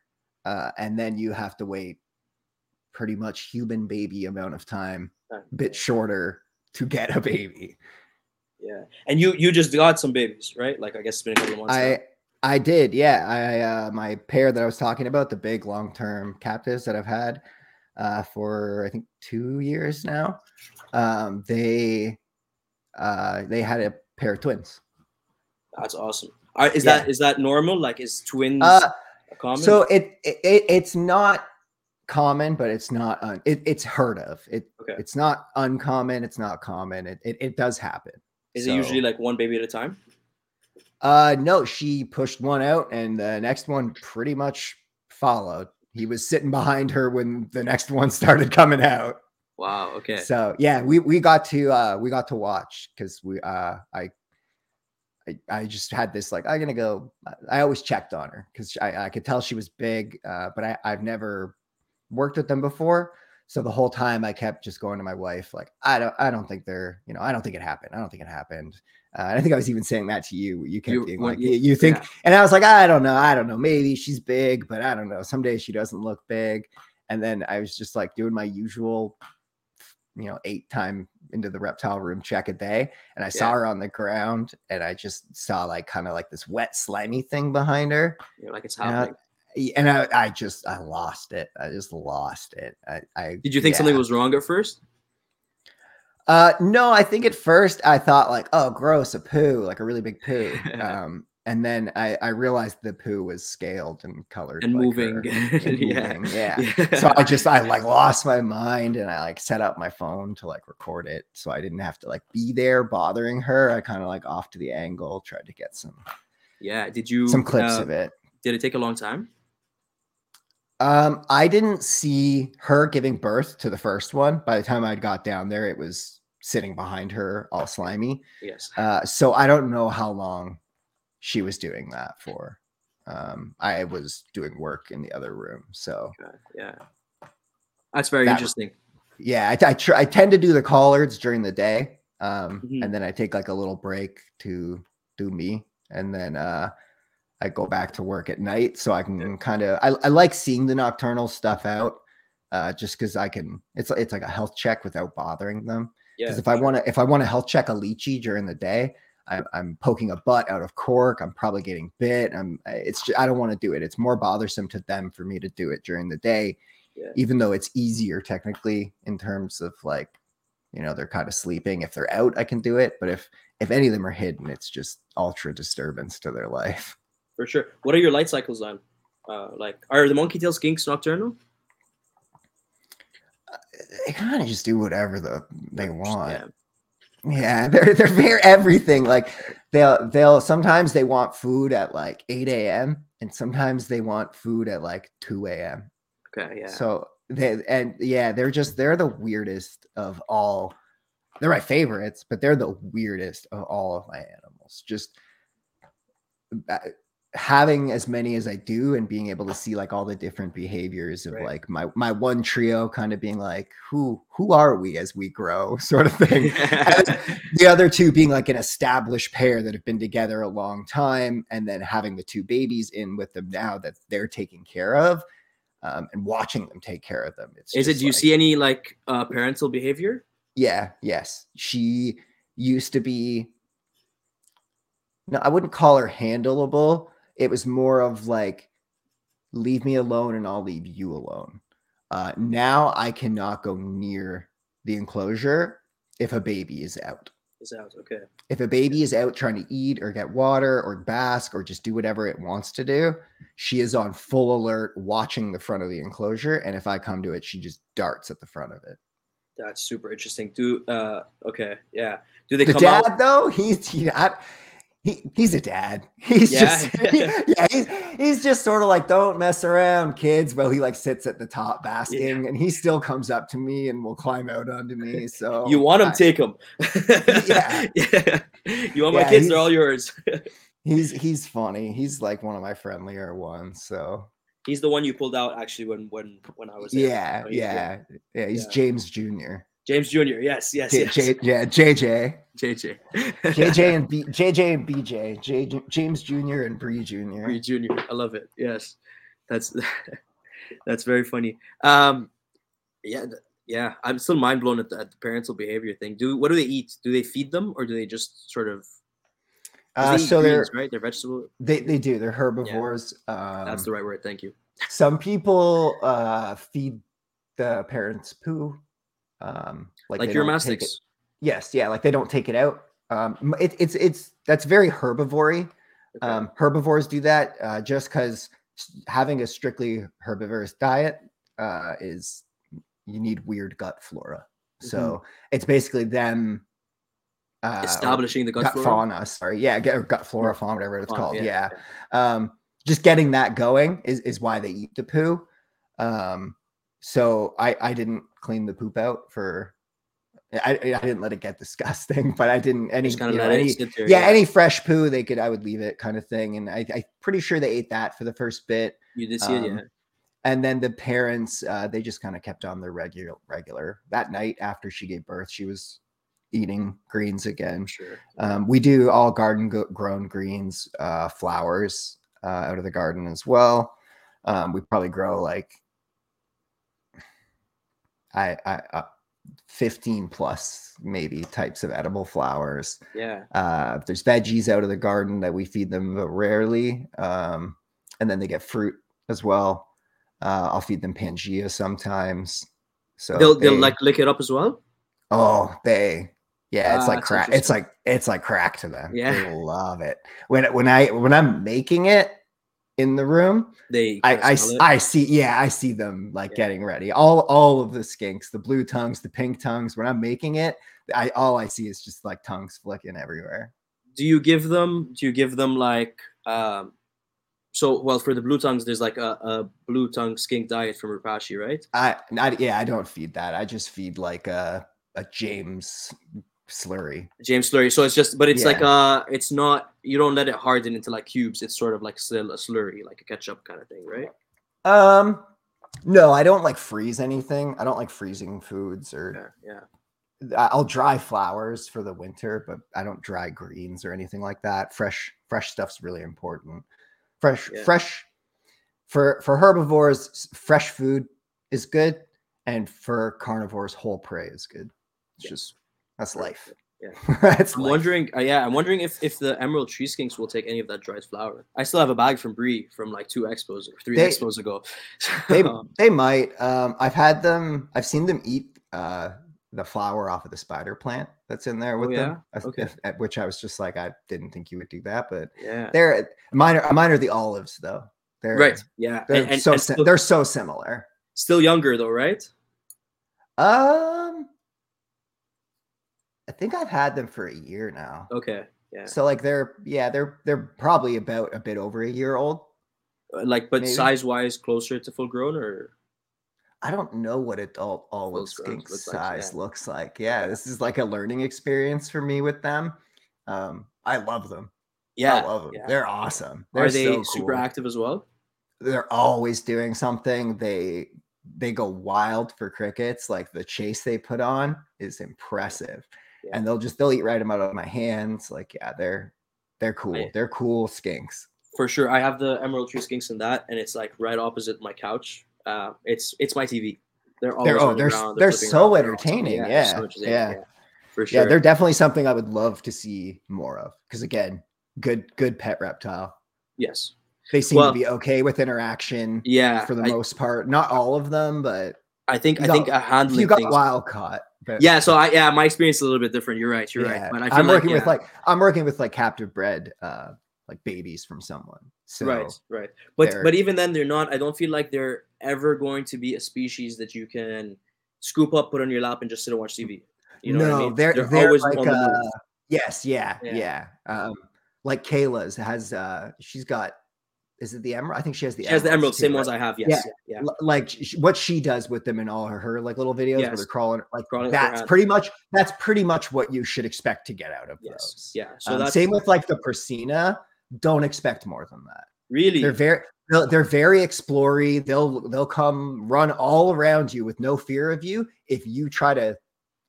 uh, and then you have to wait pretty much human baby amount of time, bit shorter to get a baby. Yeah. And you you just got some babies, right? Like I guess it's been a couple of months. now. I I did, yeah. I uh, my pair that I was talking about, the big long term captives that I've had uh, for I think two years now. Um, they uh, they had a pair of twins. That's awesome. Are, is Yeah. that is that normal? Like is twins Uh, common? so it it- it's not common, but it's not un, it, it's heard of. It Okay. it's not uncommon. It's not common. It it, it does happen. is it usually like one baby at a time? Uh, no, she pushed one out, and the next one pretty much followed. He was sitting behind her when the next one started coming out. Wow. Okay. So yeah, we we got to uh we got to watch because we uh I, I I just had this like I'm gonna go. I always checked on her because I I could tell she was big, uh, but I I've never worked with them before. So the whole time I kept just going to my wife like I don't I don't think they're you know I don't think it happened I don't think it happened. Uh, and I think I was even saying that to you. You kept You- being like, you- you, think yeah. and I was like, I don't know. I don't know. Maybe she's big, but I don't know. Some days she doesn't look big. And then I was just like doing my usual, you know, eight time into the reptile room check a day. And I saw her on the ground and I just saw like kind of like this wet, slimy thing behind her. You're like it's happening. And I, I just, I lost it. I just lost it. I, I Did you think something was wrong at first? Uh, no, I think at first I thought like, oh, gross, a poo, like a really big poo. Um, and then I, I realized the poo was scaled and colored And like moving. and yeah. moving, yeah. So I just I like lost my mind and I like set up my phone to like record it, so I didn't have to like be there bothering her. I kind of like off to the angle, tried to get some yeah. Did you some clips uh, of it. Did it take a long time? Um, I didn't see her giving birth to the first one. By the time I got down there, it was sitting behind her, all slimy. Yes. Uh, so I don't know how long she was doing that for. Um, I was doing work in the other room, so Okay, Yeah. That's very That- interesting. yeah, I, I, tr- I tend to do the collards during the day, um, Mhm. and then I take like a little break to do me, and then uh, I go back to work at night, so I can kind of I, I like seeing the nocturnal stuff out, uh, just because I can. It's it's like a health check without bothering them. Yeah. Because if I want to, if I want to health check a leachie during the day, I'm, I'm poking a butt out of cork. I'm probably getting bit. I'm. It's. Just, I don't want to do it. It's more bothersome to them for me to do it during the day, Yeah. even though it's easier technically in terms of like, you know, they're kind of sleeping. If they're out, I can do it. But if if any of them are hidden, it's just ultra disturbance to their life. For sure. What are your light cycles on? Uh, like, are the monkey tail skinks nocturnal? They kind of just do whatever the they want. Yeah. Yeah, they're they're very everything. Like they'll they'll sometimes they want food at like 8 a.m. and sometimes they want food at like 2 a.m. Okay. Yeah. So they and yeah, they're just they're the weirdest of all. They're my favorites, but they're the weirdest of all of my animals. Just uh, having as many as I do and being able to see like all the different behaviors of Right. like my my one trio kind of being like who who are we as we grow sort of thing. The other two being like an established pair that have been together a long time and then having the two babies in with them now that they're taking care of um, and watching them take care of them it's Is it? Do you see any like uh, parental behavior? yeah yes she used to be no i wouldn't call her handleable it was more of like leave me alone and i'll leave you alone uh, now i cannot go near the enclosure if a baby is out Is out. Okay. if a baby is out trying to eat or get water or bask or just do whatever it wants to do, she is on full alert watching the front of the enclosure. And if I come to it, she just darts at the front of it. That's super interesting. Do uh okay, yeah. Do they the come dad out? though, he's he, I, he he's a dad. He's Yeah. just yeah, he's he's just sort of like don't mess around, kids. While he like sits at the top basking, and he still comes up to me and will climb out onto me. So You want him, I- take him. Yeah. yeah. You want my kids? They're all yours. He's he's funny. He's like one of my friendlier ones. So He's the one you pulled out actually when when when I was there. yeah, Oh, yeah, yeah. He's Yeah. James Jr. James Jr. Yes, yes, J, yes. J, yeah, JJ, JJ. JJ and B, JJ and BJ, J, James Jr. and Bree Jr. Bree Jr. I love it. Yes, that's that's very funny. Um, yeah, yeah. I'm still mind blown at the, at the parental behavior thing. Do what do they eat? Do they feed them or do they just sort of? Uh, they eat so they're right. They're vegetable. they they do they're herbivores. Um, That's the right word. Thank you. some people uh feed the parents poo um like, Like, your don't take it- mastics. yes yeah like they don't take it out um it, it's it's that's very herbivory Okay. um herbivores do that uh just because having a strictly herbivorous diet uh is you need weird gut flora so Mm-hmm. it's basically them uh Establishing the gut, gut flora. fauna sorry yeah get, gut flora Or fauna whatever it's fauna, called yeah, yeah um just getting that going is, is why they eat the poo um so i i didn't clean the poop out for i i didn't let it get disgusting but i didn't any, kind of know, any there. yeah, any fresh poo they could i would leave it kind of thing and i i'm pretty sure they ate that for the first bit you did see it, um, yeah. and then the parents uh they just kind of kept on their regular regular that night after she gave birth she was eating greens again sure. um, we do all garden go- grown greens, uh, flowers uh, out of the garden as well. Um, we probably grow like I, I uh, 15 plus maybe types of edible flowers. Yeah. Uh, there's veggies out of the garden that we feed them but rarely. Um, and then they get fruit as well. Uh, I'll feed them Pangea sometimes. So They'll they'll they- like lick it up as well. Oh, they yeah, it's Ah, like crack. It's like it's like crack to them. Yeah. they love it. When when I when I'm making it in the room, They I I, smell s- it. I see yeah, I see them like Yeah. getting ready. All all of the skinks, the blue tongues, the pink tongues. When I'm making it, I all I see is just like tongues flicking everywhere. do you give them do you give them like um so well for the blue tongues there's like a, a blue tongue skink diet from Repashy, right? I, I yeah, I don't feed that. I just feed like a a James slurry. James slurry. So it's just but it's like uh it's not you don't let it harden into like cubes. It's sort of like still a slurry, like a ketchup kind of thing, right? Um, no, I don't like freeze anything. I don't like freezing foods or Yeah, yeah. I'll dry flowers for the winter, but I don't dry greens or anything like that. Fresh, fresh stuff's really important. Fresh, Yeah. fresh for for herbivores, fresh food is good, and for carnivores, whole prey is good. It's Yeah. just that's life. Yeah. that's I'm life. wondering, uh, yeah, I'm wondering if if the emerald tree skinks will take any of that dried flour. I still have a bag from Brie from like two expos or three They- expos ago. they they might. Um, I've had them. I've seen them eat uh the flower off of the spider plant that's in there Oh, with yeah? them. Okay. if- at which I was just like, I didn't think you would do that, but yeah, they're mine. Are, mine are the olives though. They're right, yeah, They're and, and, so and still, they're so similar. still younger though, right? Um, I think I've had them for a year now. Okay, yeah, So like they're yeah they're they're probably about a bit over a year old. Uh, like but size wise closer to full grown or I don't know what adult grown skink looks like, size yeah. looks like. Yeah, this is like a learning experience for me with them. Um, I love them. yeah, I love them. yeah. They're awesome. They're Are they so super active as well? they're always doing something. They they go wild for crickets. Like the chase they put on is impressive. Yeah. And they'll just they'll eat right them out of my hands. Like, yeah, they're they're cool. I- they're cool skinks. For sure, I have the emerald tree skinks in that, and it's like right opposite my couch. Uh, it's it's my TV. They're always They're oh, they're they're flipping so around, entertaining. they're Yeah, so yeah. for sure. Yeah, they're definitely something I would love to see more of. Because again, good good pet reptile. yes, They seem Well- to be okay with interaction yeah. for the I, most part. Not all of them, but I think you I think a handling you got things. wild caught. But Yeah, so I yeah, my experience is a little bit different. You're right. You're yeah, right. But I feel I'm like, working with yeah, like I'm working with like captive bred uh like babies from someone. So right, right. But they're- but even then, they're not. I don't feel like they're ever going to be a species that you can scoop up, put on your lap, and just sit and watch TV. You know no, what I mean? they're they're, always like on the uh, yes, yeah, Yeah. yeah. Um, like Kayla's has uh, she's got. Is it the emerald? I think she has the. She has the emerald, too, same right? ones I have. Yes. Yeah. Yeah. like what she does with them in all her, her like little videos where they're crawling like Crawling that's pretty much that's pretty much what you should expect to get out of Yes. those. Yeah. So Um, that's same with like the Persina. Don't expect more than that. really They're very they're, they're very explory. They'll they'll come run all around you with no fear of you. If you try to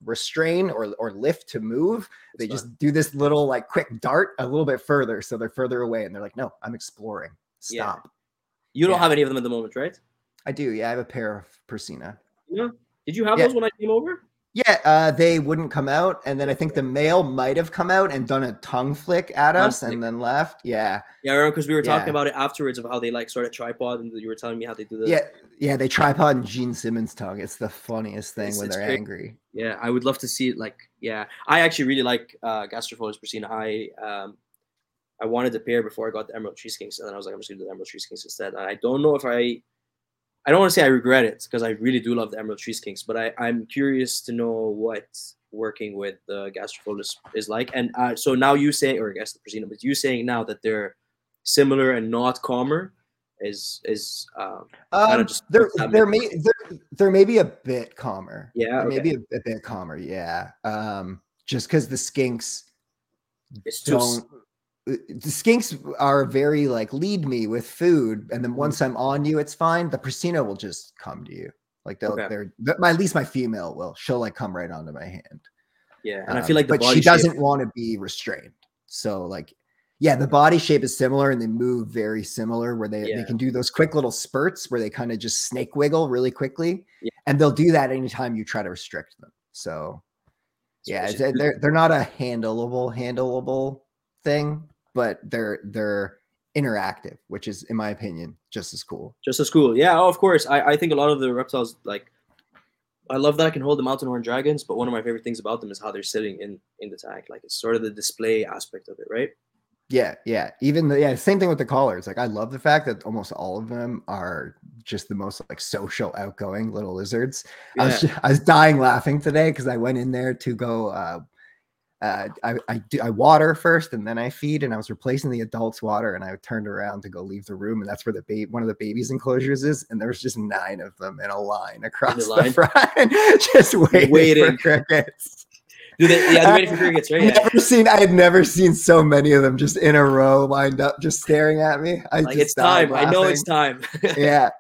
restrain or or lift to move, they just do this little like quick dart a little bit further, so they're further away, and they're like, "No, I'm exploring. Yeah. Stop." you don't yeah. have any of them at the moment, right? I do. Yeah, I have a pair of Persina. Yeah. Did you have Yeah. those when I came over? Yeah, uh, they wouldn't come out, and then I think the male might have come out and done a tongue flick at Tongue us, flick. and then left. Yeah, Yeah, because we were talking Yeah. about it afterwards of how they like sort of tripod, and you were telling me how they do the. yeah, yeah. They tripod and Gene Simmons tongue. It's the funniest thing It's- when it's they're crazy. angry. Yeah, I would love to see it. Like, yeah, I actually really like uh, Gastropholis Persina. I um, I wanted the pair before I got the Emerald Tree Skinks, and then I was like, I'm just gonna do the Emerald Tree Skinks instead. And I don't know if I, I don't want to say I regret it because I really do love the Emerald Tree Skinks, but I I'm curious to know what working with the Gastropholis is like. And uh, so now you say, or I guess the Persina, but you saying now that they're similar and not calmer is is um, Um, just they're that they're, may, they're they're a bit calmer. yeah okay. maybe a, a bit calmer. Yeah. Um, just because the skinks it's too don't. uh, The skinks are very like lead me with food, and Mm-hmm. then once I'm on you, it's fine. The Persina will just come to you. Like they'll, Okay. they're, th- my, at least my female will. She'll like come right onto my hand. yeah, and I Um, feel like the but she shape- doesn't want to be restrained. So like, yeah, the body shape is similar and they move very similar where they, Yeah. they can do those quick little spurts where they kind of just snake wiggle really quickly. Yeah. And they'll do that anytime you try to restrict them. So yeah, it's they're, just- they're they're not a handleable, handleable thing, but they're they're interactive, which is in my opinion just as cool. just as cool. Yeah, oh, of course. I, I think a lot of the reptiles like I love that I can hold the mountain horn dragons, but one of my favorite things about them is how they're sitting in in the tank. Like it's sort of the display aspect of it, right? Yeah, yeah. Even the yeah, same thing with the collars. Like I love the fact that almost all of them are just the most like social, outgoing little lizards. I was Yeah. ju- I was dying laughing today because I went in there to go. Uh, uh, I I do I water first and then I feed, and I was replacing the adults' water, and I turned around to go leave the room, and that's where the baby one of the baby's enclosures is, and there was just nine of them in a line across the, line? front, just waiting, Waiting. for crickets. Do they? Yeah, they're waiting for crickets, right? Yeah. Never seen. I had never seen so many of them just in a row, lined up, just staring at me. I Like it's time. I know it's time. yeah.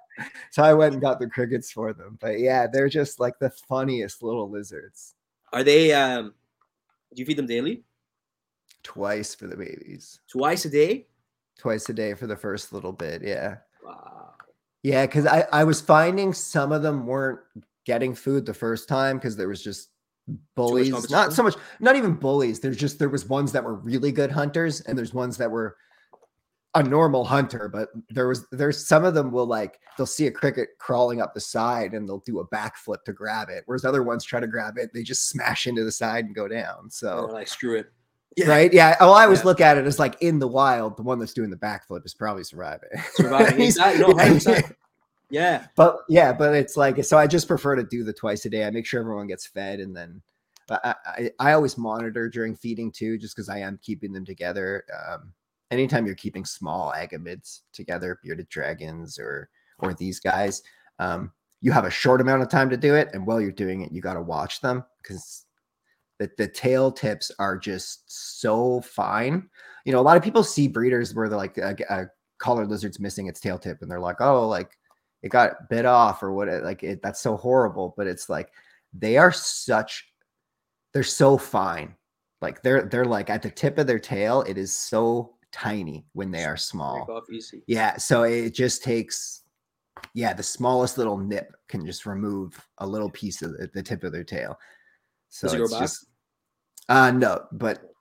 So I went and got the crickets for them. But yeah, they're just like the funniest little lizards. Are they? Um, do you feed them daily? Twice for the babies, Twice a day? twice a day for the first little bit. Yeah. Wow. Yeah. Cause I, I was finding some of them weren't getting food the first time because there was just bullies. Not so much, not even bullies. There's just, there was ones that were really good hunters and there's ones that were a normal hunter, but there was there's some of them will like they'll see a cricket crawling up the side and they'll do a backflip to grab it, whereas other ones try to grab it, they just smash into the side and go down. So they're like screw it. right, yeah. Oh, I always Yeah. look at it as like in the wild, the one that's doing the backflip is probably surviving. Surviving. Exactly. No, 100%. Yeah. but yeah, but it's like so. I just prefer to do the twice a day. I make sure everyone gets fed, and then I I, I always monitor during feeding too, just because I am keeping them together. Um, anytime you're keeping small agamids together, bearded dragons or or these guys, um, you have a short amount of time to do it, and while you're doing it, you got to watch them because the the tail tips are just so fine. You know, a lot of people see breeders where they're like a, a collared lizard's missing its tail tip, and they're like, oh, like it got bit off or what it like it that's so horrible. But it's like they are such they're so fine. Like they're they're like at the tip of their tail it is so tiny when they are small yeah so it just takes yeah the smallest little nip can just remove a little piece of the, tip of their tail so Does it it's just uh no but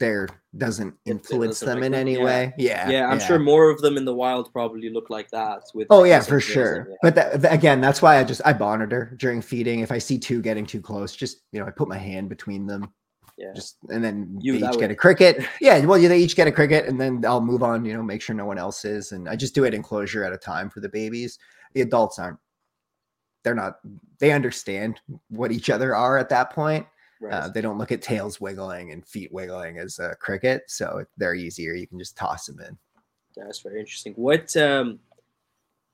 there doesn't influence doesn't them in them, any yeah. way yeah Yeah, I'm sure more of them in the wild probably look like that. With Oh yeah, for sure. yeah. But that, again, that's why I just I monitor during feeding. If I see two getting too close, just you know, I put my hand between them, yeah. just and then You they each way. get a cricket. Yeah, well, they each get a cricket, and then I'll move on. You know, make sure no one else is, and I just do it enclosure at a time for the babies. The adults aren't they're not they understand what each other are at that point. Right. Uh, they don't look at tails wiggling and feet wiggling as a cricket, so they're easier. You can just toss them in. That's very interesting. What um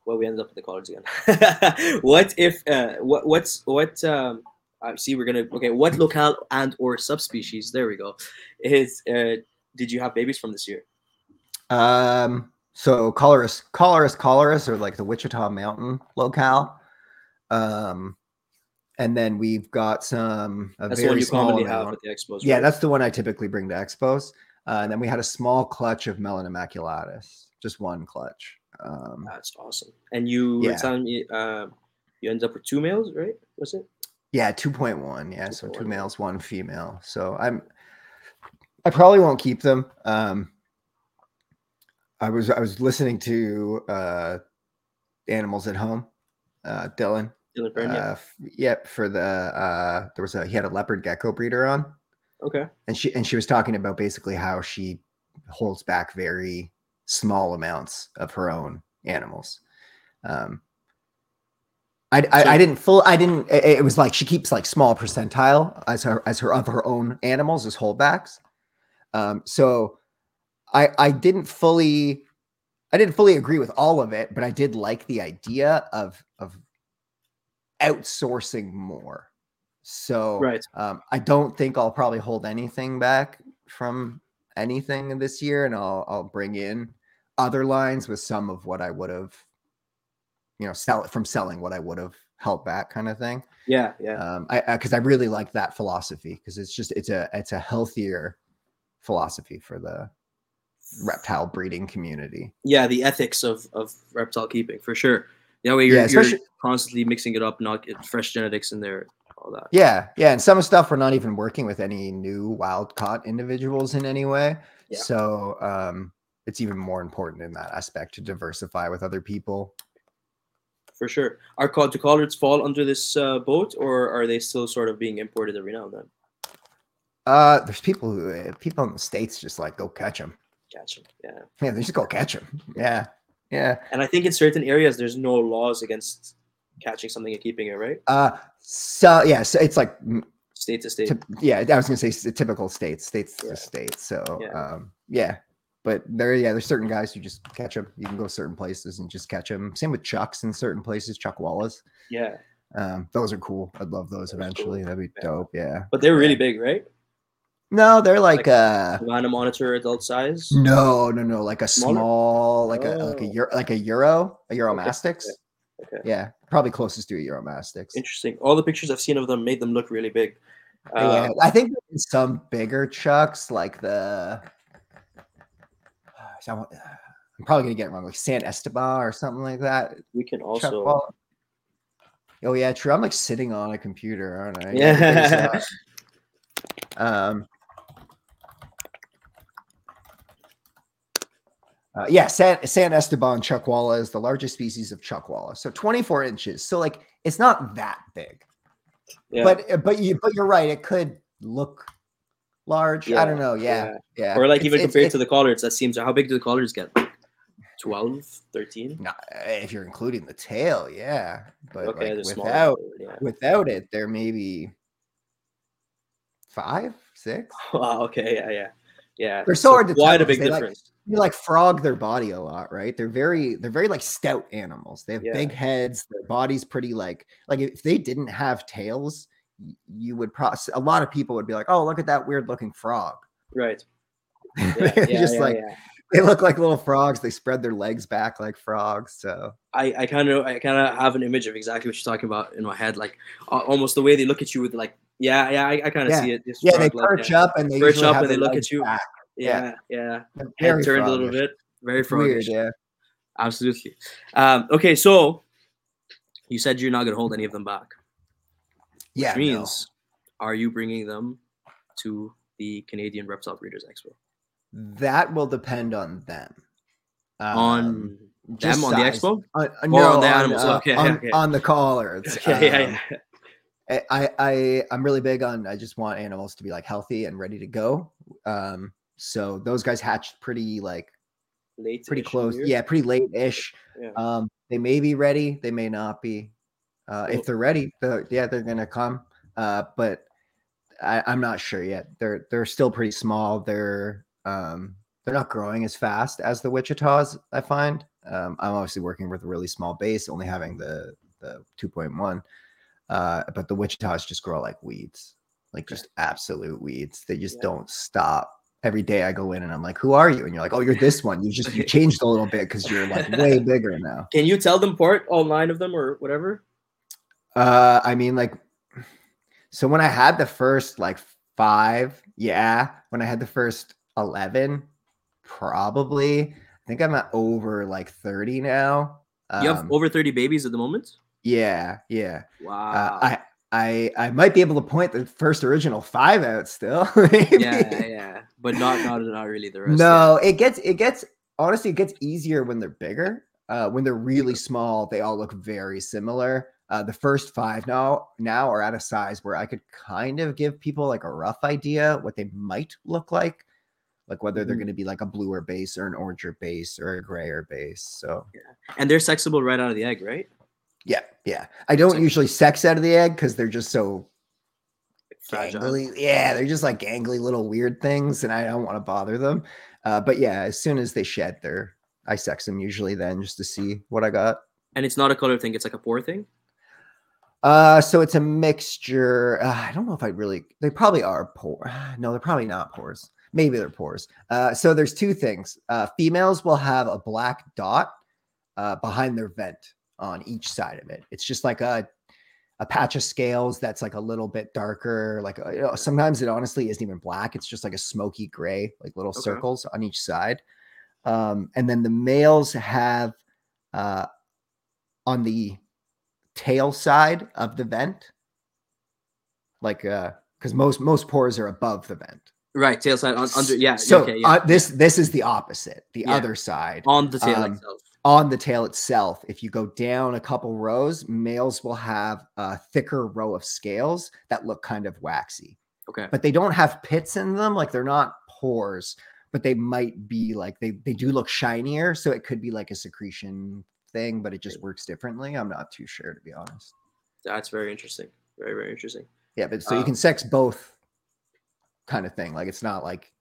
well we ended up with the collards again. what if uh what what's what um I see we're gonna okay, what locale and or subspecies, there we go, is uh did you have babies from this year? Um, so collaris, collaris, collaris, or like the Wichita Mountain locale. Um, and then we've got some a That's the one you commonly have at the expos. Yeah, that's the one I typically bring to expos. Uh, and then we had a small clutch of melanomaculatus, just one clutch. Um, that's awesome. And you were Yeah. telling me uh, you ended up with two males, right? Was it? Yeah, two point one. Yeah, so 2.1, two males, one female. So I'm, I probably won't keep them. Um, I was I was listening to uh, Animals at Home, uh, Dylan. Dylan Byrne, yeah. Uh, f- yep, for the uh, there was a he had a leopard gecko breeder on, Okay. and she and she was talking about basically how she holds back very small amounts of her own animals. Um, I, I, So- I didn't full I didn't it, was like she keeps like small percentile as her as her of her own animals as holdbacks. Um, so I I didn't fully I didn't fully agree with all of it, but I did like the idea of of outsourcing more. So Right. um, I don't think I'll probably hold anything back from anything this year, and I'll I'll bring in other lines with some of what I would have, you know, sell it from selling what I would have held back, kind of thing. Yeah, yeah. Um, I because I, really like that philosophy because it's just it's a it's a healthier philosophy for the reptile breeding community. yeah, the ethics of of reptile keeping for sure. That way you're, Yeah, you're constantly mixing it up, not get fresh genetics in there, all that. Yeah, yeah, and some stuff we're not even working with any new wild caught individuals in any way. Yeah. So um, it's even more important in that aspect to diversify with other people. For sure. Are called do collards fall under this uh, boat, or are they still sort of being imported every now and then? Uh, there's people who uh, people in the states just like go catch them. Catch 'em, Yeah. Yeah, they just go catch them. Yeah, yeah. And I think in certain areas there's no laws against catching something and keeping it, right? Uh, so yeah, so it's like State to state. typ- yeah, I was gonna say typical states, states Yeah. to states. So Yeah. um, yeah, but there, yeah, there's certain guys who just catch them. You can go certain places and just catch them. Same with chucks in certain places, chuckwallas. Yeah. Um, those are cool. I'd love those Those eventually. cool. That'd be dope. Yeah. But they're really big, right? No, they're like, Like- uh Savannah monitor adult size. no, no, no, like a small, like a like a Oh. euro, like a euro, a Okay, Uromastyx. Okay. Yeah, probably closest to a Uromastyx. Interesting. All the pictures I've seen of them made them look really big. yeah, Um, I think some bigger chucks like the. So I want- I'm probably gonna get it wrong, like San Esteban or something like that. we can also. Oh yeah, true. I'm like sitting on a computer, aren't I? Yeah. uh, um. Uh, yeah, San, San Esteban chuckwalla is the largest species of chuckwalla. So 24 inches. So like it's not that big. Yeah. But but you but you're right. It could look large. I don't know. Yeah, yeah. Or like It's- even it's- compared it's to the collards, that seems how big do the collards get? 12, 13? not, if you're including the tail, yeah. But Okay, like smaller. without Yeah. without it, there may be five, six. Wow, okay, yeah, yeah. Yeah. They're so hard to Quite tell a big they, like, difference. You like frog their body a lot, right? They're very they're very like stout animals. They have Yeah. big heads. Their body's pretty like like if they didn't have tails, you would process. A lot of people would be like, "Oh, look at that weird looking frog." right. Yeah, just yeah, like they look like little frogs. They spread their legs back like frogs. So I, I kind of I kind of have an image of exactly what you're talking about in my head, like uh, almost the way they look at you with like, yeah, yeah, I, I kind of see it. yeah, they perch up and they Perch up and they look at you. back. Yeah, yeah. Head turned a little bit. Very weird, froggish. yeah. Absolutely. Um, okay, so you said you're not gonna hold any of them back. Yeah, Which no. are you bringing them to the Canadian Reptile Breeders Expo that will depend on them. Um, on them on the expo? On, uh, Or no, on the on, animals, uh, okay, on, okay. on the collards. Okay, yeah, Um, yeah. I, I I I'm really big on I just want animals to be like healthy and ready to go. Um, so those guys hatched pretty like Late pretty close, yeah, pretty late ish. Yeah. Um, they may be ready, they may not be. Uh, if they're ready, they're, yeah, they're gonna come. Uh, but I, I'm not sure yet. They're they're still pretty small. They're um, they're not growing as fast as the Wichitas. I find. Um, I'm obviously working with a really small base, only having the the 2.1. Uh, but the Wichitas just grow like weeds, like just absolute weeds. They just Yeah. don't stop. Every day I go in and I'm like, "Who are you?" And you're like, "Oh, you're this one. You just you changed a little bit because you're like way bigger now." Can you tell them apart, all nine of them or whatever? Uh, I mean, like, so when I had the first like five, yeah. When I had the first eleven, probably. I think I'm at over like thirty now. you have Um, over 30 babies at the moment? yeah, yeah. Wow. Uh, I, I, I might be able to point the first original five out still. maybe. yeah, yeah. But not not not really the rest. No, it gets it gets honestly it gets easier when they're bigger. Uh, when they're really small, they all look very similar. Uh, the first five now now are at a size where I could kind of give people like a rough idea what they might look like, like whether they're Mhm. going to be like a bluer base or an oranger base or a grayer base. So yeah. And they're sexable right out of the egg, right? yeah, yeah. I don't usually sex out of the egg because they're just so Fragile. gangly. Yeah, they're just like gangly little weird things, and I don't want to bother them. Uh, but yeah, as soon as they shed, they're I sex them usually then just to see what I got. And it's not a color thing, it's like a pore thing. Uh, so it's a mixture. Uh, I don't know if I really. They probably are pore. No, they're probably not pores. Maybe they're pores. Uh, so there's two things. Uh, females will have a black dot uh, behind their vent on each side of it. It's just like a a patch of scales that's like a little bit darker. Like uh, you know, sometimes it honestly isn't even black. It's just like a smoky gray, like little Okay. circles on each side. Um, and then the males have uh, on the tail side of the vent, like uh, because most most pores are above the vent. Right, tail side on under yeah. So okay, yeah, uh, this this is the opposite. The Yeah. other side on the tail um, itself. on the tail itself, if you go down a couple rows, males will have a thicker row of scales that look kind of waxy, Okay. but they don't have pits in them. Like they're not pores, but they might be like they they do look shinier. So it could be like a secretion thing, but it just works differently. I'm not too sure to be honest. That's very interesting. Very, very interesting. Yeah, but so you Um, can sex both kind of thing. Like it's not like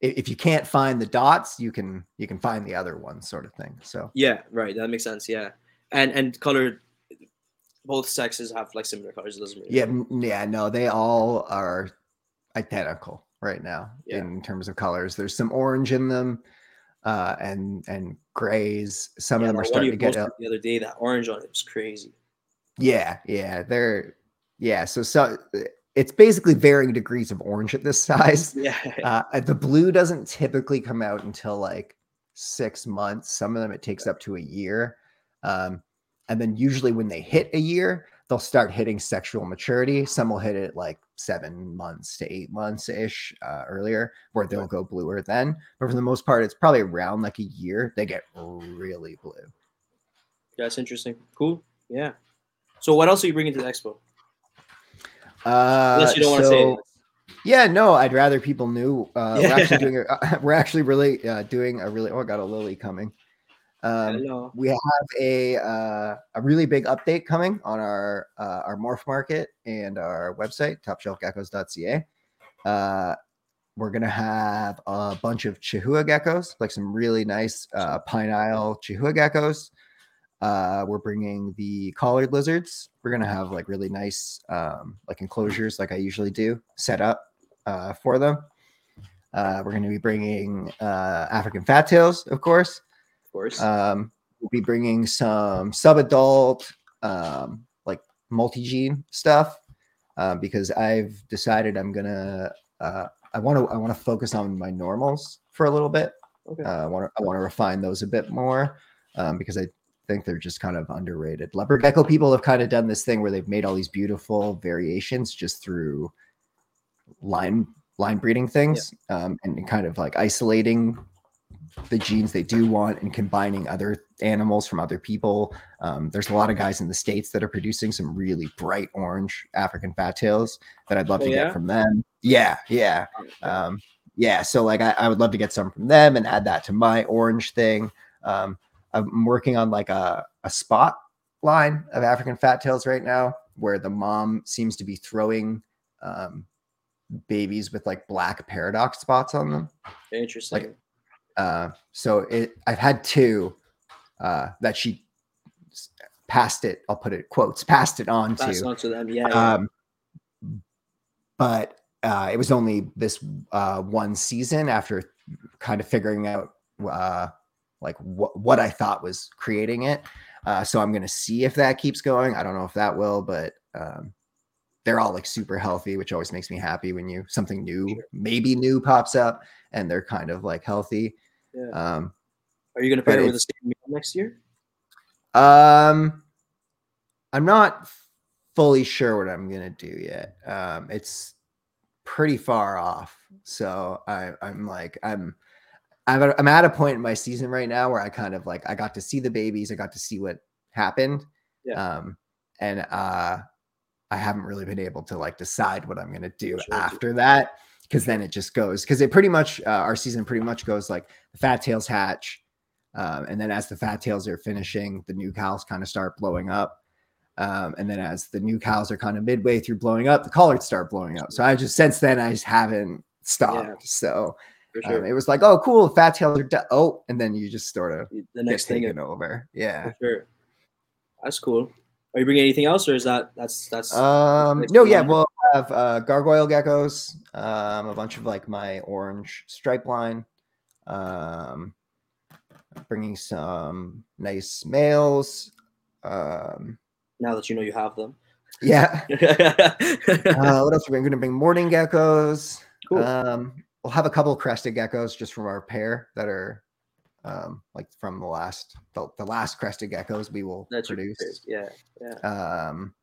if, if you can't find the dots, you can you can find the other one sort of thing. So Yeah, right. That makes sense. Yeah. And and color both sexes have like similar colors. It doesn't really yeah, matter. yeah, no, they all are identical right now Yeah. in terms of colors. There's some orange in them, uh, and and grays. Some Yeah, of them are starting to get up. the other day. That orange on it was crazy. Yeah, yeah, they're yeah. So so it's basically varying degrees of orange at this size. Yeah. Uh, uh, the blue doesn't typically come out until like six months. Some of them it takes up to a year. Um, and then usually when they hit a year, they'll start hitting sexual maturity. Some will hit it like seven months to eight months ish uh, earlier, where they'll go bluer then. But for the most part, it's probably around like a year. They get really blue. That's interesting. Cool. Yeah. So what else are you bringing to the expo? Uh, Unless you don't want to say so- it. Yeah, no, I'd rather people knew. Uh, Yeah. We're actually doing. A, we're actually really uh, doing a really. Oh, I got a lily coming. Um, we have a uh, a really big update coming on our uh, our morph market and our website topshelfgeckos.ca. Uh, we're gonna have a bunch of Chihuahua geckos, like some really nice uh, pine isle Chihuahua geckos. Uh, we're bringing the collared lizards. We're gonna have like really nice um, like enclosures, like I usually do, set up uh, for them. Uh, we're gonna be bringing uh, African fat tails, of course. Course. Um, we'll be bringing some sub-adult, um, like multi-gene stuff, uh, because I've decided I'm gonna. Uh, I want to. I want to focus on my normals for a little bit. okay. Uh, I want to. I want to refine those a bit more, um, because I think they're just kind of underrated. Leopard gecko people have kind of done this thing where they've made all these beautiful variations just through line line breeding things, um, and kind of like isolating the genes they do want and combining other animals from other people. Um, there's a lot of guys in the states that are producing some really bright orange African fat tails that I'd love Oh, to yeah? get from them. Yeah, yeah, um, yeah. So like I, I would love to get some from them and add that to my orange thing. Um, I'm working on like a, a spot line of African fat tails right now, where the mom seems to be throwing um, babies with like black paradox spots on them. Interesting. Uh, so it, I've had two uh, that she passed it. I'll put it quotes passed it on Pass to. on to them. Yeah. yeah. Um, but uh, it was only this uh, one season after kind of figuring out uh, like what what I thought was creating it. Uh, so I'm gonna see if that keeps going. I don't know if that will, but um, they're all like super healthy, which always makes me happy when you something new, maybe new pops up and they're kind of like healthy. Yeah. Um, Are you gonna but pair it with the same meal next year? Um, I'm not fully sure what I'm gonna do yet. Um, it's pretty far off, so I, I'm like, I'm, I'm, at, I'm at a point in my season right now where I kind of like, I got to see the babies, I got to see what happened, Yeah. um, and uh, I haven't really been able to like decide what I'm gonna do Sure. after that because then it just goes because it pretty much uh, our season pretty much goes like the fat tails hatch um, and then as the fat tails are finishing the New Cals kind of start blowing up um, and then as the New Cals are kind of midway through blowing up the collards start blowing up so i just since then i just haven't stopped Yeah. so For um, it was like oh cool fat tails are de- oh and then you just sort of the next thing. over yeah sure. That's cool. Are you bringing anything else, or is that that's that's Um, next no, yeah, we'll have uh, gargoyle geckos, um, a bunch of like my orange stripe line, um, bringing some nice males. Um, now that you know you have them? yeah. Uh, what else are we going to bring? Morning geckos. Cool. Um, we'll have a couple crested geckos just from our pair that are um, like from the last the, the last crested geckos we will That's produce. Yeah, yeah. Um,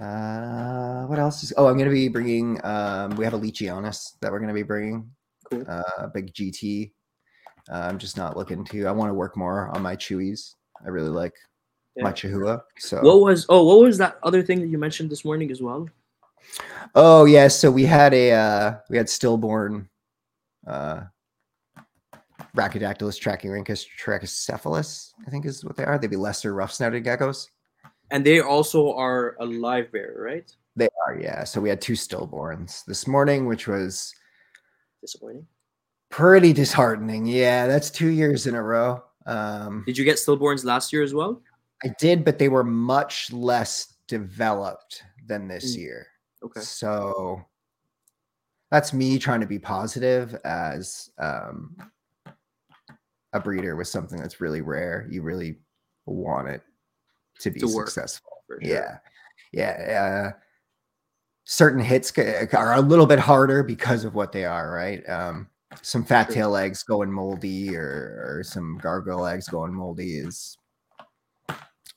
uh, what else is? Oh, I'm gonna be bringing. Um, we have a Leachianus that we're gonna be bringing. Cool. Uh, big GT. Uh, I'm just not looking to. I want to work more on my chewies. I really like my Chihuahua. So. What was oh what was that other thing that you mentioned this morning as well? Oh yeah, so we had a uh, we had stillborn uh, Rhacodactylus trachyrhynchus trachycephalus. I think is what they are. They'd be lesser rough-snouted geckos. And they also are a live bear, right? They are, yeah. So we had two stillborns this morning, which was Disappointing. pretty disheartening. Yeah, that's two years in a row. Um, Did you get stillborns last year as well? I did, but they were much less developed than this Mm. year. Okay. So that's me trying to be positive as um, a breeder with something that's really rare. You really want it to be To successful. sure. Yeah. Yeah. Uh, certain hits are a little bit harder because of what they are, right? Um, some fat Sure. tail eggs going moldy or, or some gargoyle eggs going moldy is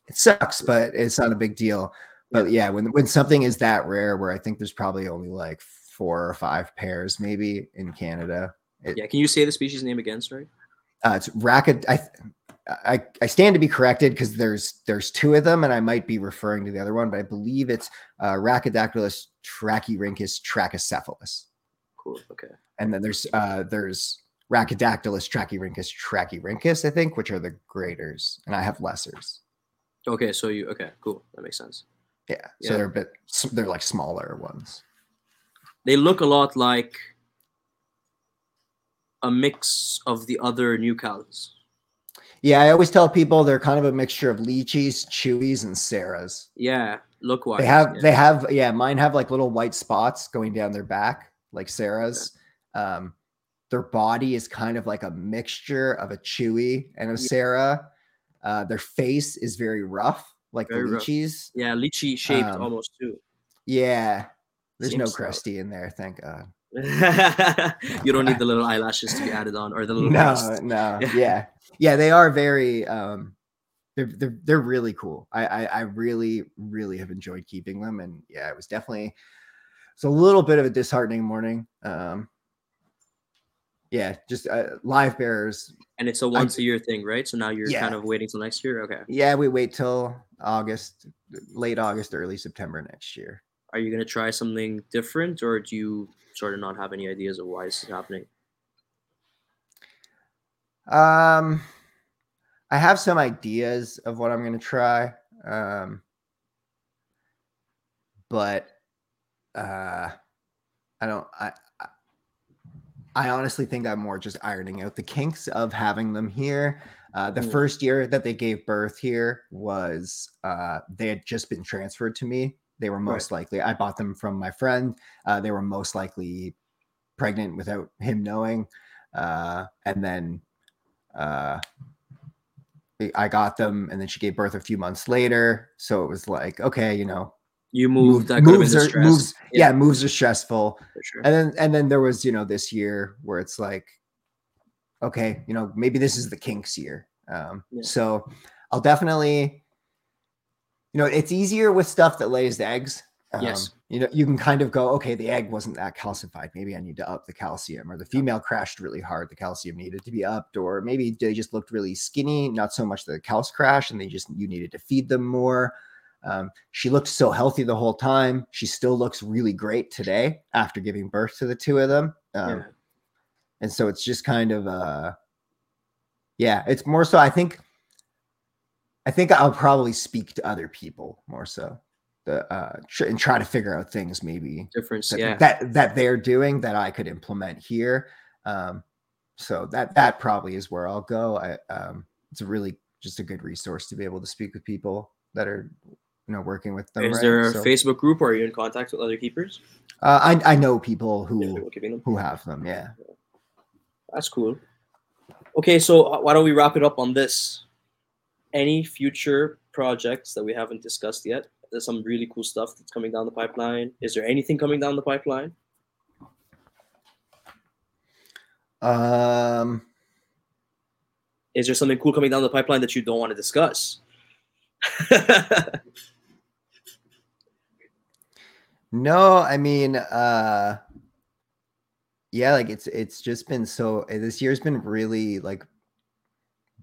it sucks, but it's not a big deal. But yeah, when when something is that rare, where I think there's probably only like four or five pairs maybe in Canada. It, Yeah. Can you say the species name again? Sorry. uh, it's racket. I, I I stand to be corrected because there's there's two of them, and I might be referring to the other one, but I believe it's uh, Rhacodactylus trachyrhynchus trachycephalus, Cool. Okay. and then there's uh, there's Rhacodactylus trachyrhynchus trachyrhynchus, I think, which are the greaters, and I have lessers. Okay. So you okay? Cool. That makes sense. Yeah, so Yeah. they're a bit they're like smaller ones. They look a lot like a mix of the other New Cals. Yeah, I always tell people they're kind of a mixture of leachies, chewies, and sarahs. Yeah. Look wise. They have yeah. they have yeah, mine have like little white spots going down their back, like Sarah's. Um, their body is kind of like a mixture of a chewy and a Yeah. Sarah. Uh, their face is very rough, like Very the rough. leachies. yeah leachie shaped Um, almost too. Yeah. There's no Seems so. crusty in there, thank God. you don't need the little eyelashes to be added on or the little No, no, Yeah. yeah. Yeah, they are very um they're they're, they're really cool. I, I I really, really have enjoyed keeping them. And yeah, it was definitely it's a little bit of a disheartening morning. Um yeah, just uh, live bearers. And it's a once a year thing, right? So now you're Yeah. kind of waiting till next year. Okay. Yeah, we wait till August, late August, early September next year. Are you gonna try something different, or do you sort of not have any ideas of why this is happening? Um, I have some ideas of what I'm gonna try. Um, but uh I don't I I- I honestly think I'm more just ironing out the kinks of having them here. Uh, the Mm. first year that they gave birth here was uh, they had just been transferred to me. They were most likely, I bought them from my friend. Uh, they were most likely pregnant without him knowing. Uh, and then uh, I- I got them, and then she gave birth a few months later. So it was like, okay, you know, You move- moved. That could have been moves are stress. moves. Yeah. moves are stressful. sure. And then and then there was, you know, this year where it's like, okay, you know, maybe this is the kinks year. Um, Yeah. so I'll definitely, you know, it's easier with stuff that lays eggs. Um, Yes. You know, you can kind of go, okay, the egg wasn't that calcified. Maybe I need to up the calcium, or the female crashed really hard. The calcium needed to be upped, or maybe they just looked really skinny, not so much the cows crash, and they just you needed to feed them more. Um, she looked so healthy the whole time. She still looks really great today after giving birth to the two of them. Um, yeah. and so it's just kind of uh yeah it's more so i think i think i'll probably speak to other people more so the uh tr- and try to figure out things maybe Difference. that, Yeah. that that they're doing that i could implement here um so that that probably is where i'll go i um it's a really just a good resource to be able to speak with people that are you know working with them Is right? there a So, Facebook group or are you in contact with other keepers? uh, i i know people who who have them yeah That's cool. Okay, so uh, why don't we wrap it up on this? Any future projects that we haven't discussed yet? There's some really cool stuff that's coming down the pipeline. Is there anything coming down the pipeline? um Is there something cool coming down the pipeline that you don't want to discuss? No, I mean, uh yeah, like it's it's just been so this year's been really like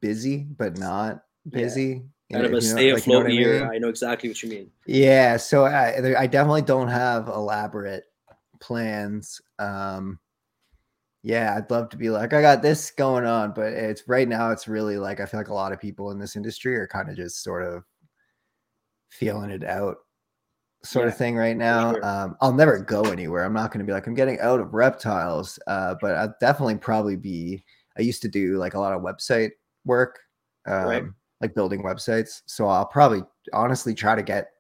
busy, but not. Busy. you kind of a if you know- stay like, you know afloat I year. mean? I know exactly what you mean. Yeah, so I I definitely don't have elaborate plans. Um yeah, I'd love to be like I got this going on, but it's right now it's really like I feel like a lot of people in this industry are kind of just sort of feeling it out sort of thing right now. sure. Um I'll never go anywhere. I'm not going to be like I'm getting out of reptiles, uh but I'll definitely probably be I used to do like a lot of website work. Um Right. Like building websites. So I'll probably honestly try to get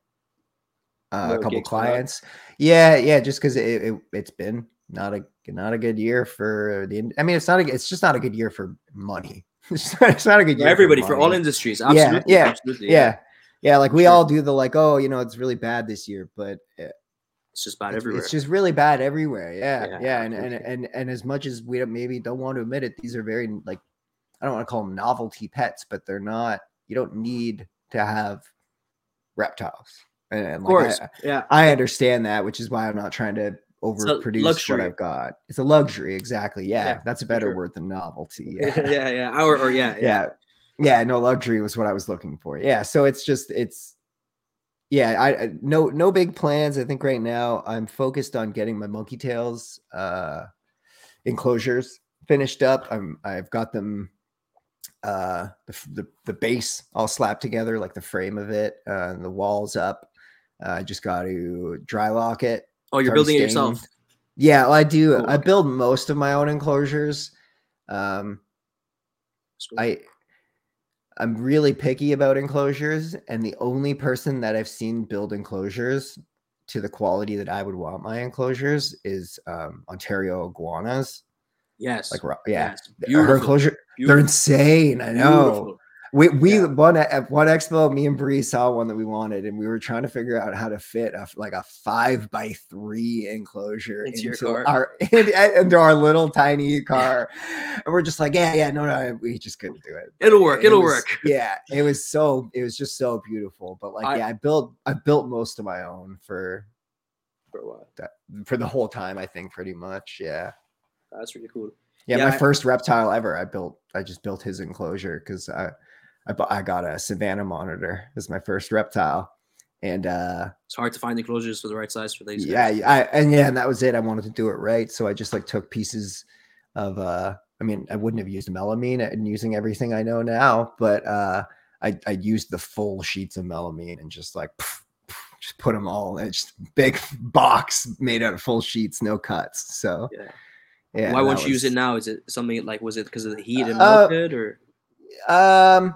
uh, a couple for clients. Yeah, yeah, just because it, it it's been not a not a good year for the. I mean, it's not a, it's just not a good year for money. it's, not, it's not a good year For everybody, for all industries. Yeah, Absolutely. yeah, absolutely. Yeah, yeah, like we Sure. all do the like, oh, you know, it's really bad this year, but uh, It's just bad it's, everywhere. it's just really bad everywhere. Yeah, Yeah, yeah, and, and and and as much as we maybe don't want to admit it, these are very like I don't want to call them novelty pets, but they're not. You don't need to have reptiles. And, and of like, course. I, yeah. I understand that, which is why I'm not trying to overproduce what. I've got. It's a luxury, exactly. Yeah, Yeah, that's a better sure. word than novelty. yeah, Yeah. yeah, Or, or yeah, yeah. yeah yeah no luxury was what i was looking for yeah so it's just it's yeah i I- no no big plans i think right now i'm focused on getting my monkey tails uh enclosures finished up i'm i've got them uh the, the the base all slapped together like the frame of it uh and the walls up uh, i just got to dry lock it Oh, you're building it yourself. yeah well, i do i okay. build most of my own enclosures um Sweet. I I'm really picky about enclosures, and the only person that I've seen build enclosures to the quality that I would want my enclosures is um, Ontario iguanas. Yes. Like, yeah, yes. her Beautiful. enclosure, they're insane. I know. beautiful. We we Yeah. one at one expo, me and Bree saw one that we wanted, and we were trying to figure out how to fit a, like a five by three enclosure Into into our into our little tiny car, and we're just like, yeah, yeah, no, no, we just couldn't do it. It'll work. It It'll was- work. Yeah, it was so it was just so beautiful. But like, I- yeah, I built I built most of my own for For while. that for the whole time. I think pretty much. Yeah. That's really cool. Yeah, Yeah, my I- first reptile ever. I built. I just built his enclosure because I, I, I got a Savannah monitor as my first reptile, and uh, It's hard to find enclosures for the right size for these. yeah, guys. I and yeah, and that was it. I wanted to do it right, so I just like took pieces of uh I mean, I wouldn't have used melamine and using everything I know now, but uh, I I used the full sheets of melamine and just like just put them all in just big box made out of full sheets, no cuts. So Yeah. Yeah. Why won't you use it now? Is it something like was it because of the heat and Uh, melted or Um,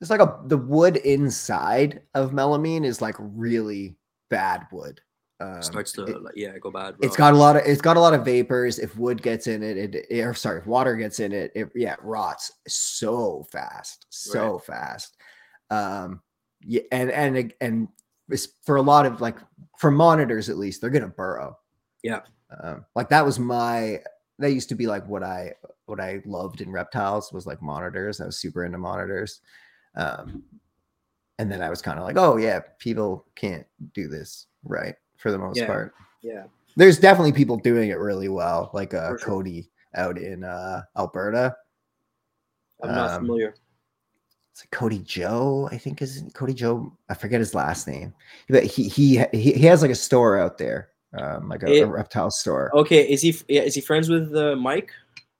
it's like a the wood inside of melamine is like really bad wood. Um, starts to it- like, yeah go bad? It's got a lot of it's got a lot of vapors. If wood gets in it, it, it or sorry, if water gets in it, it yeah, it rots so fast, so fast. Um, yeah, and and and it's for a lot of like for monitors at least, they're gonna burrow. Yeah. Um, like that was my that used to be like what I what I loved in reptiles was like monitors. I was super into monitors. Um, and then I was kind of like, oh yeah, people can't do this right for the most Yeah. part yeah there's definitely people doing it really well, like uh, sure. Cody out in uh, Alberta. I'm not Um, familiar. It's like Cody Joe, I think is Cody Joe. I forget his last name, but he he he, he has like a store out there, um, like a, It- a reptile store. Okay, is he is he friends with uh, Mike?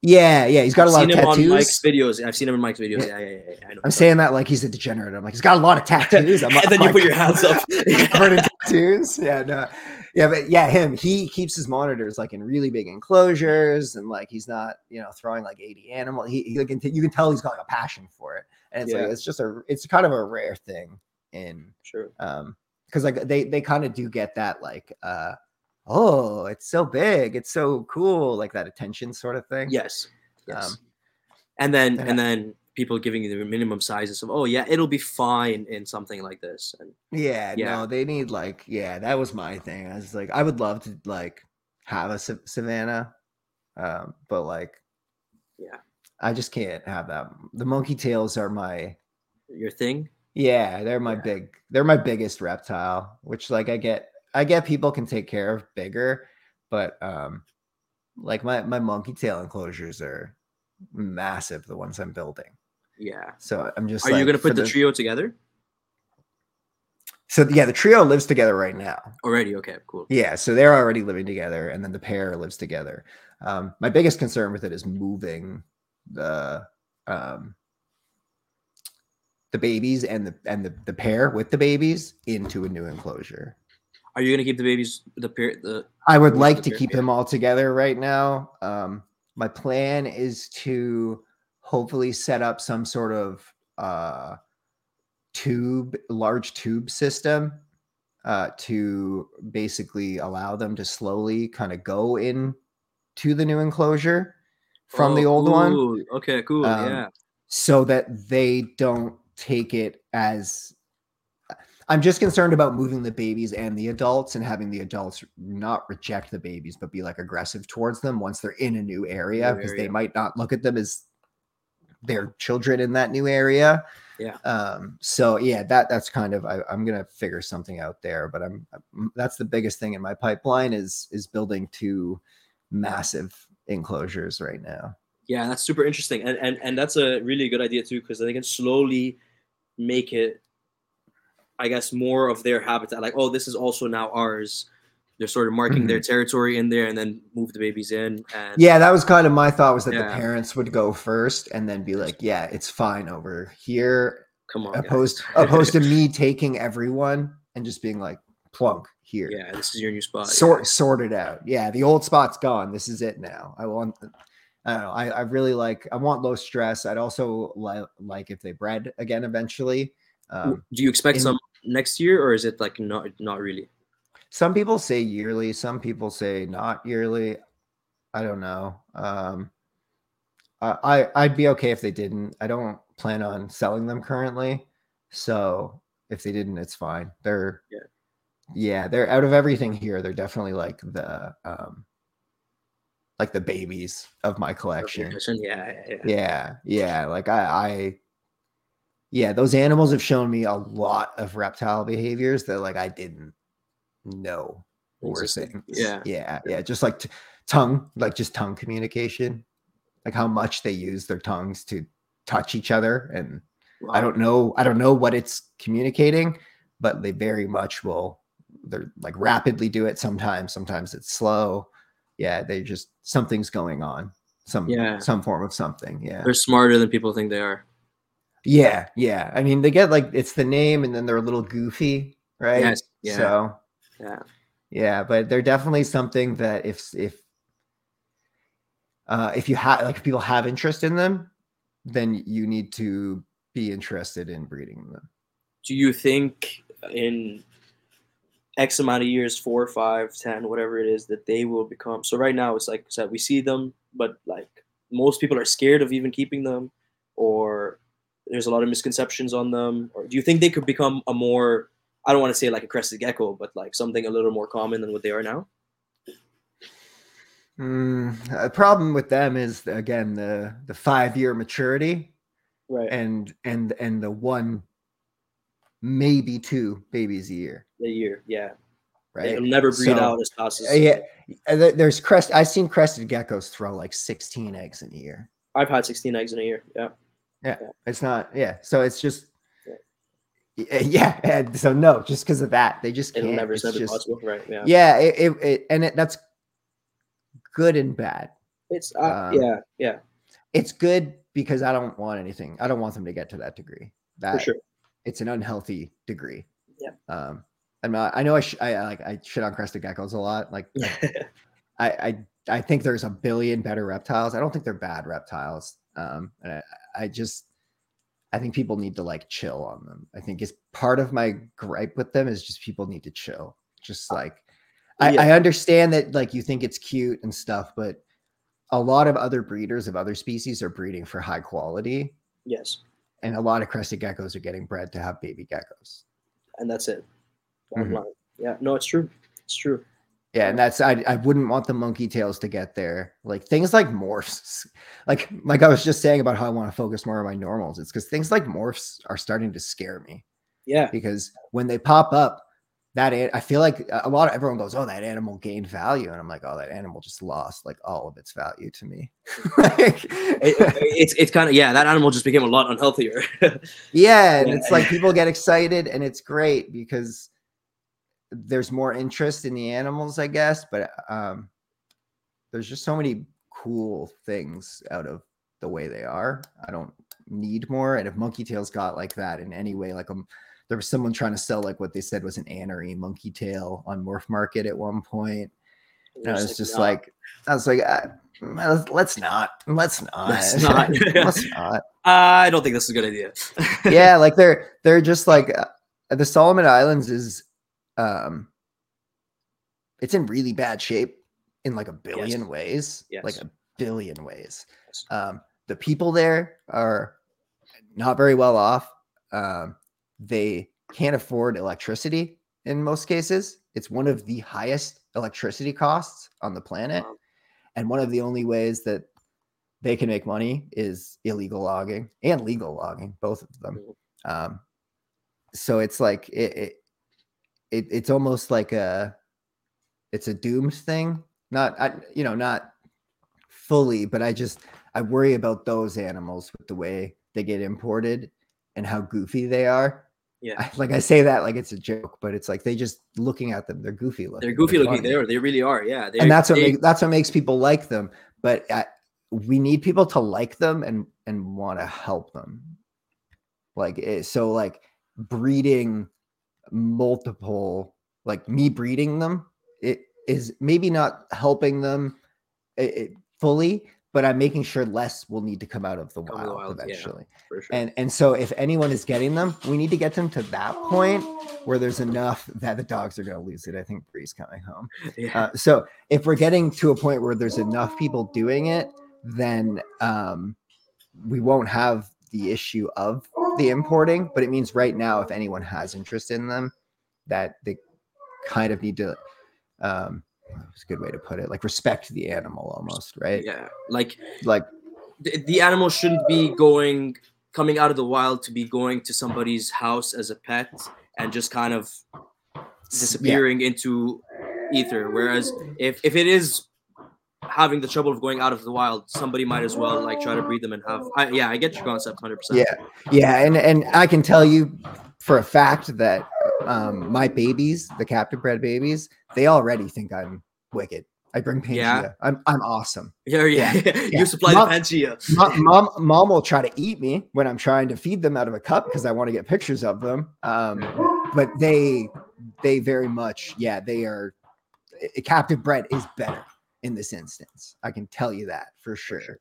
Yeah, yeah, he's got a I've lot seen of him on Mike's tattoos. videos. I've seen him in Mike's videos. Yeah, yeah, yeah. yeah, I know. I'm saying that like he's a degenerate. I'm like, he's got a lot of tattoos. I'm, and then you like, put your hands up. covered in tattoos. Yeah, no, yeah, but yeah, him. He keeps his monitors like in really big enclosures, and like he's not, you know, throwing like 80 animal. He, he like, you can tell he's got like a passion for it, and it's Yeah. like it's just a, it's kind of a rare thing in, Sure. um, because like they they kind of do get that like, uh, oh, it's so big, it's so cool, like that attention sort of thing. Yes. Yes. Um, and then and then people giving you the minimum sizes of oh yeah it'll be fine in something like this and Yeah, Yeah. no, they need like, yeah, that was my thing. I was like, I would love to like have a savannah, um, but like, Yeah. I just can't have that. The monkey tails are my, your thing. yeah, they're my Yeah. big, they're my biggest reptile. Which like I get, I get people can take care of bigger, but um, like my my monkey tail enclosures are massive. The ones I'm building, Yeah. so I'm just. Are you gonna for put the trio together So yeah, the trio lives together right now. already? Okay, cool. Yeah, so they're already living together, and then the pair lives together. Um, my biggest concern with it is moving the um, the babies and the and the, the pair with the babies into a new enclosure. Are you gonna keep the babies the pair the I would like to keep them all together right now. Um, my plan is to hopefully set up some sort of uh, tube, large tube system uh, to basically allow them to slowly kind of go in to the new enclosure from the Oh, old one. Okay, cool. Um, yeah. so that they don't take it as I'm just concerned about moving the babies and the adults and having the adults not reject the babies but be like aggressive towards them once they're in a new area because they might not look at them as their children in that new area. Yeah. Um so yeah that that's kind of I, I'm gonna figure something out there but I'm, I'm that's the biggest thing in my pipeline is is building two massive enclosures right now. Yeah, that's super interesting, and and and that's a really good idea too, because they can slowly make it, I guess, more of their habitat. Like, oh, this is also now ours. They're sort of marking their territory in there, and then move the babies in. And Yeah, that was kind of my thought was that the parents would go first and then be like, "Yeah, it's fine over here," come on, opposed opposed to me taking everyone and just being like, "Plunk here, yeah, this is your new spot. sort sort it out." Yeah, the old spot's gone. This is it now. I want. I don't know. I, I really like. I want low stress. I'd also li- like if they bred again eventually. Um, Do you expect in- some next year, or is it like not not really? some people say yearly. Some people say not yearly. I don't know. Um, I, I I'd be okay if they didn't. I don't plan on selling them currently, so if they didn't, it's fine. They're Yeah. yeah, they're out of everything here. They're definitely like the um, like the babies of my collection. Yeah, yeah, yeah. Yeah, yeah. Like I, I, yeah, those animals have shown me a lot of reptile behaviors that like I didn't know were things. Yeah. yeah, yeah. Just like t- tongue, like just tongue communication, like how much they use their tongues to touch each other, and I don't know, I don't know what it's communicating, but they very much will. They're like rapidly do it sometimes. Sometimes it's slow. Yeah, they just something's going on. some Yeah. some form of something. Yeah. They're smarter than people think they are. Yeah, yeah. I mean, they get like it's the name, and then they're a little goofy, right? Yes. Yeah. So yeah. yeah, but they're definitely something that if if uh, if you have like if people have interest in them, then you need to be interested in breeding them. Do you think in X amount of years, four, five, ten, whatever it is, that they will become? So right now, it's like said, we see them, but like most people are scared of even keeping them, or there's a lot of misconceptions on them. Or do you think they could become a more I don't want to say like a crested gecko, but like something a little more common than what they are now? Mm, a problem with them is again the the five year maturity Right. and and and the one maybe two babies a year, a year, yeah. right? It'll never breed So, out as fast as yeah, uh, there's crest. I've seen crested geckos throw like 16 eggs in a year. I've had 16 eggs in a year. Yeah. Yeah, it's not. Yeah. So it's just. Yeah. Yeah. And so no, just because of that, they just It'll can't. never, it's it's never just- possible. Right. Yeah. Yeah. It, it, it and it, that's good and bad. It's uh, Um, yeah, yeah, It's good because I don't want anything. I don't want them to get to that degree. That for sure. it's an unhealthy degree. Yeah. Um. I'm not, I know I, sh- I I like I shit on crested geckos a lot. Like I, I I think there's a billion better reptiles. I don't think they're bad reptiles. Um, and I, I just I think people need to like chill on them. I think is part of my gripe with them is just people need to chill. Just like I, Yeah. I understand that like you think it's cute and stuff, but a lot of other breeders of other species are breeding for high quality, yes, and a lot of crested geckos are getting bred to have baby geckos. and that's it. Mhm. Yeah, no, it's true. It's true. Yeah, and that's I I wouldn't want the monkey tails to get there. Like things like morphs, like like I was just saying about how I want to focus more on my normals. It's because things like morphs are starting to scare me Yeah, because when they pop up, that I feel like uh, a lot of everyone goes, "Oh, that animal gained value," and I'm like, "Oh, that animal just lost like all of its value to me." Like- it, it's it's kind of yeah. That animal just became a lot unhealthier. yeah, and Yeah. it's like people get excited, and it's great because there's more interest in the animals, I guess. But um, there's just so many cool things out of the way they are. I don't need more. And if Monkey Tails got like that in any way, like um, there was someone trying to sell like what they said was an anery monkey tail on Morph Market at one point. And I was just nah, like, I was like, uh, let's, let's not, let's not, Let's not. let's not I don't think this is a good idea. yeah, like they're they're just like uh, the Solomon Islands is um it's in really bad shape in like a billion ways. Like a billion ways. Yes. Um the people there are not very well off. Um they can't afford electricity in most cases. It's one of the highest electricity costs on the planet. Wow. And one of the only ways that they can make money is illegal logging and legal logging, both of them. Um, so it's like it, it, it it's almost like a it's a doomed thing. Not I, you know not fully, but I just I worry about those animals with the way they get imported and how goofy they are. Yeah. I, like I say that like it's a joke, but it's like they just looking at them, they're goofy looking. They're goofy looking. funny They are. They really are. Yeah. They're, and that's what they, make, that's what makes people like them. But uh, we need people to like them and and want to help them. Like it, so, like breeding multiple, like me breeding them, it is maybe not helping them it, it fully, but I'm making sure less will need to come out of the wild wild, yeah. eventually. for sure. And and so if anyone is getting them, we need to get them to that point where there's enough that the dogs are going to lose it. I think Bree's coming home. yeah. Uh, so if we're getting to a point where there's enough people doing it, then um, we won't have the issue of the importing. But it means right now, if anyone has interest in them, that they kind of need to. Um, it's a good way to put it. Like respect the animal almost, right? yeah. Like Like the, the animal shouldn't be going coming out of the wild to be going to somebody's house as a pet and just kind of s- yeah, disappearing into ether whereas if if it is having the trouble of going out of the wild somebody might as well like try to breed them and have I, yeah i get your concept 100% Yeah, yeah, and and I can tell you for a fact that um, my babies, the captive bred babies, they already think I'm wicked. I bring Pangea. Yeah. I'm I'm awesome. Yeah, yeah. Yeah. you supply Mom- the Pangea. Mom, mom, mom will try to eat me when I'm trying to feed them out of a cup because I want to get pictures of them. Um, but they, they very much, yeah, they are. eh, Captive bred is better in this instance. I can tell you that for sure. sure.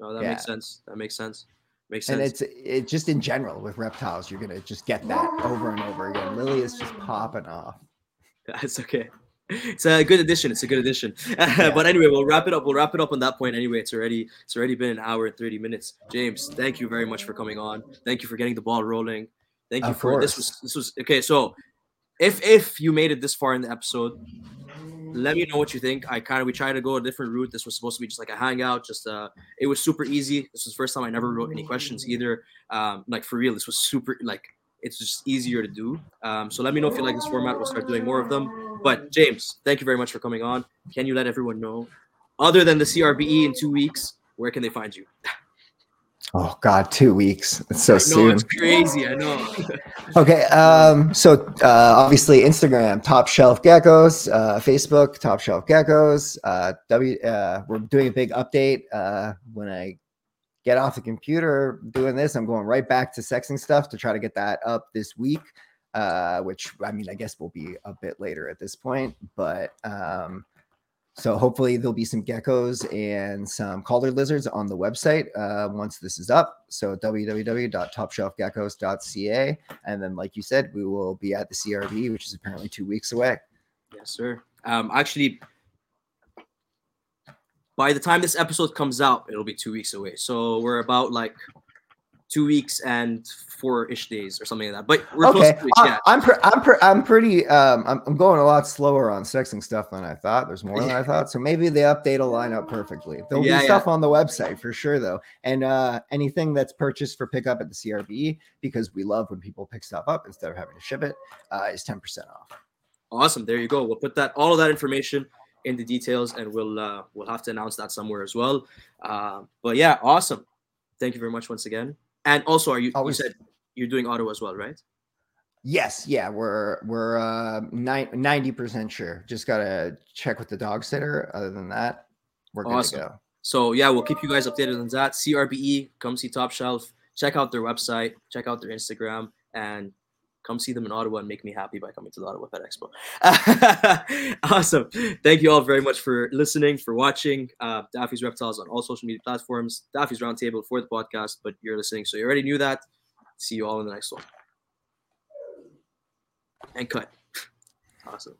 No, that Yeah. makes sense. That makes sense. Makes sense. And it's it just in general with reptiles, you're gonna just get that over and over again. Lily is just popping off. That's okay. It's a good addition. It's a good addition. but anyway, we'll wrap it up. We'll wrap it up on that point. Anyway, it's already it's already been an hour and thirty minutes. James, thank you very much for coming on. Thank you for getting the ball rolling. Thank you Of for this was this was okay. So, if if you made it this far in the episode, let me know what you think. I kind of we tried to go a different route. This was supposed to be just like a hangout. Just uh, it was super easy. This was first time I never wrote any questions either. Um, like for real, this was super like it's just easier to do. Um, so let me know if you like this format. We'll start doing more of them. But James, thank you very much for coming on. Can you let everyone know, other than the CRBE in two weeks, where can they find you? Oh God, two weeks. It's so No, soon. it's crazy. I know. Okay, um, so uh, obviously Instagram, Top Shelf Geckos, uh, Facebook, Top Shelf Geckos. Uh, w, uh, we're doing a big update. Uh, when I get off the computer doing this, I'm going right back to sexing stuff to try to get that up this week. Uh, which I mean, I guess will be a bit later at this point, but um, so hopefully there'll be some geckos and some collared lizards on the website uh, once this is up. So www.topshelfgeckos.ca. And then, like you said, we will be at the CRB, which is apparently two weeks away. Yes, sir. Um, actually, by the time this episode comes out, it'll be two weeks away. So we're about like two weeks and four-ish days or something like that. But we're close okay, to I, yeah. I'm pre- I'm pre- I'm pretty um I'm, I'm going a lot slower on sexing stuff than I thought. There's more than I thought, so maybe the update will line up perfectly. There'll Yeah, be yeah. stuff on the website for sure, though, and uh anything that's purchased for pickup at the CRB because we love when people pick stuff up instead of having to ship it uh, is ten percent off. Awesome. There you go. We'll put that all of that information in the details, and we'll uh, we'll have to announce that somewhere as well. Uh, but yeah, awesome. Thank you very much once again. And also, are you? Always- You said you're doing Ottawa as well, right? Yes, yeah, we're we're uh ninety percent sure. Just gotta check with the dog sitter. Other than that, we're good Awesome. to go. So yeah, we'll keep you guys updated on that. CRBE, come see Top Shelf. Check out their website. Check out their Instagram, and come see them in Ottawa and make me happy by coming to the Ottawa Pet Expo. awesome. Thank you all very much for listening, for watching. Uh, Daffy's Reptiles on all social media platforms. Daffy's Roundtable for the podcast, but you're listening, so you already knew that. See you all in the next one. And cut. Awesome.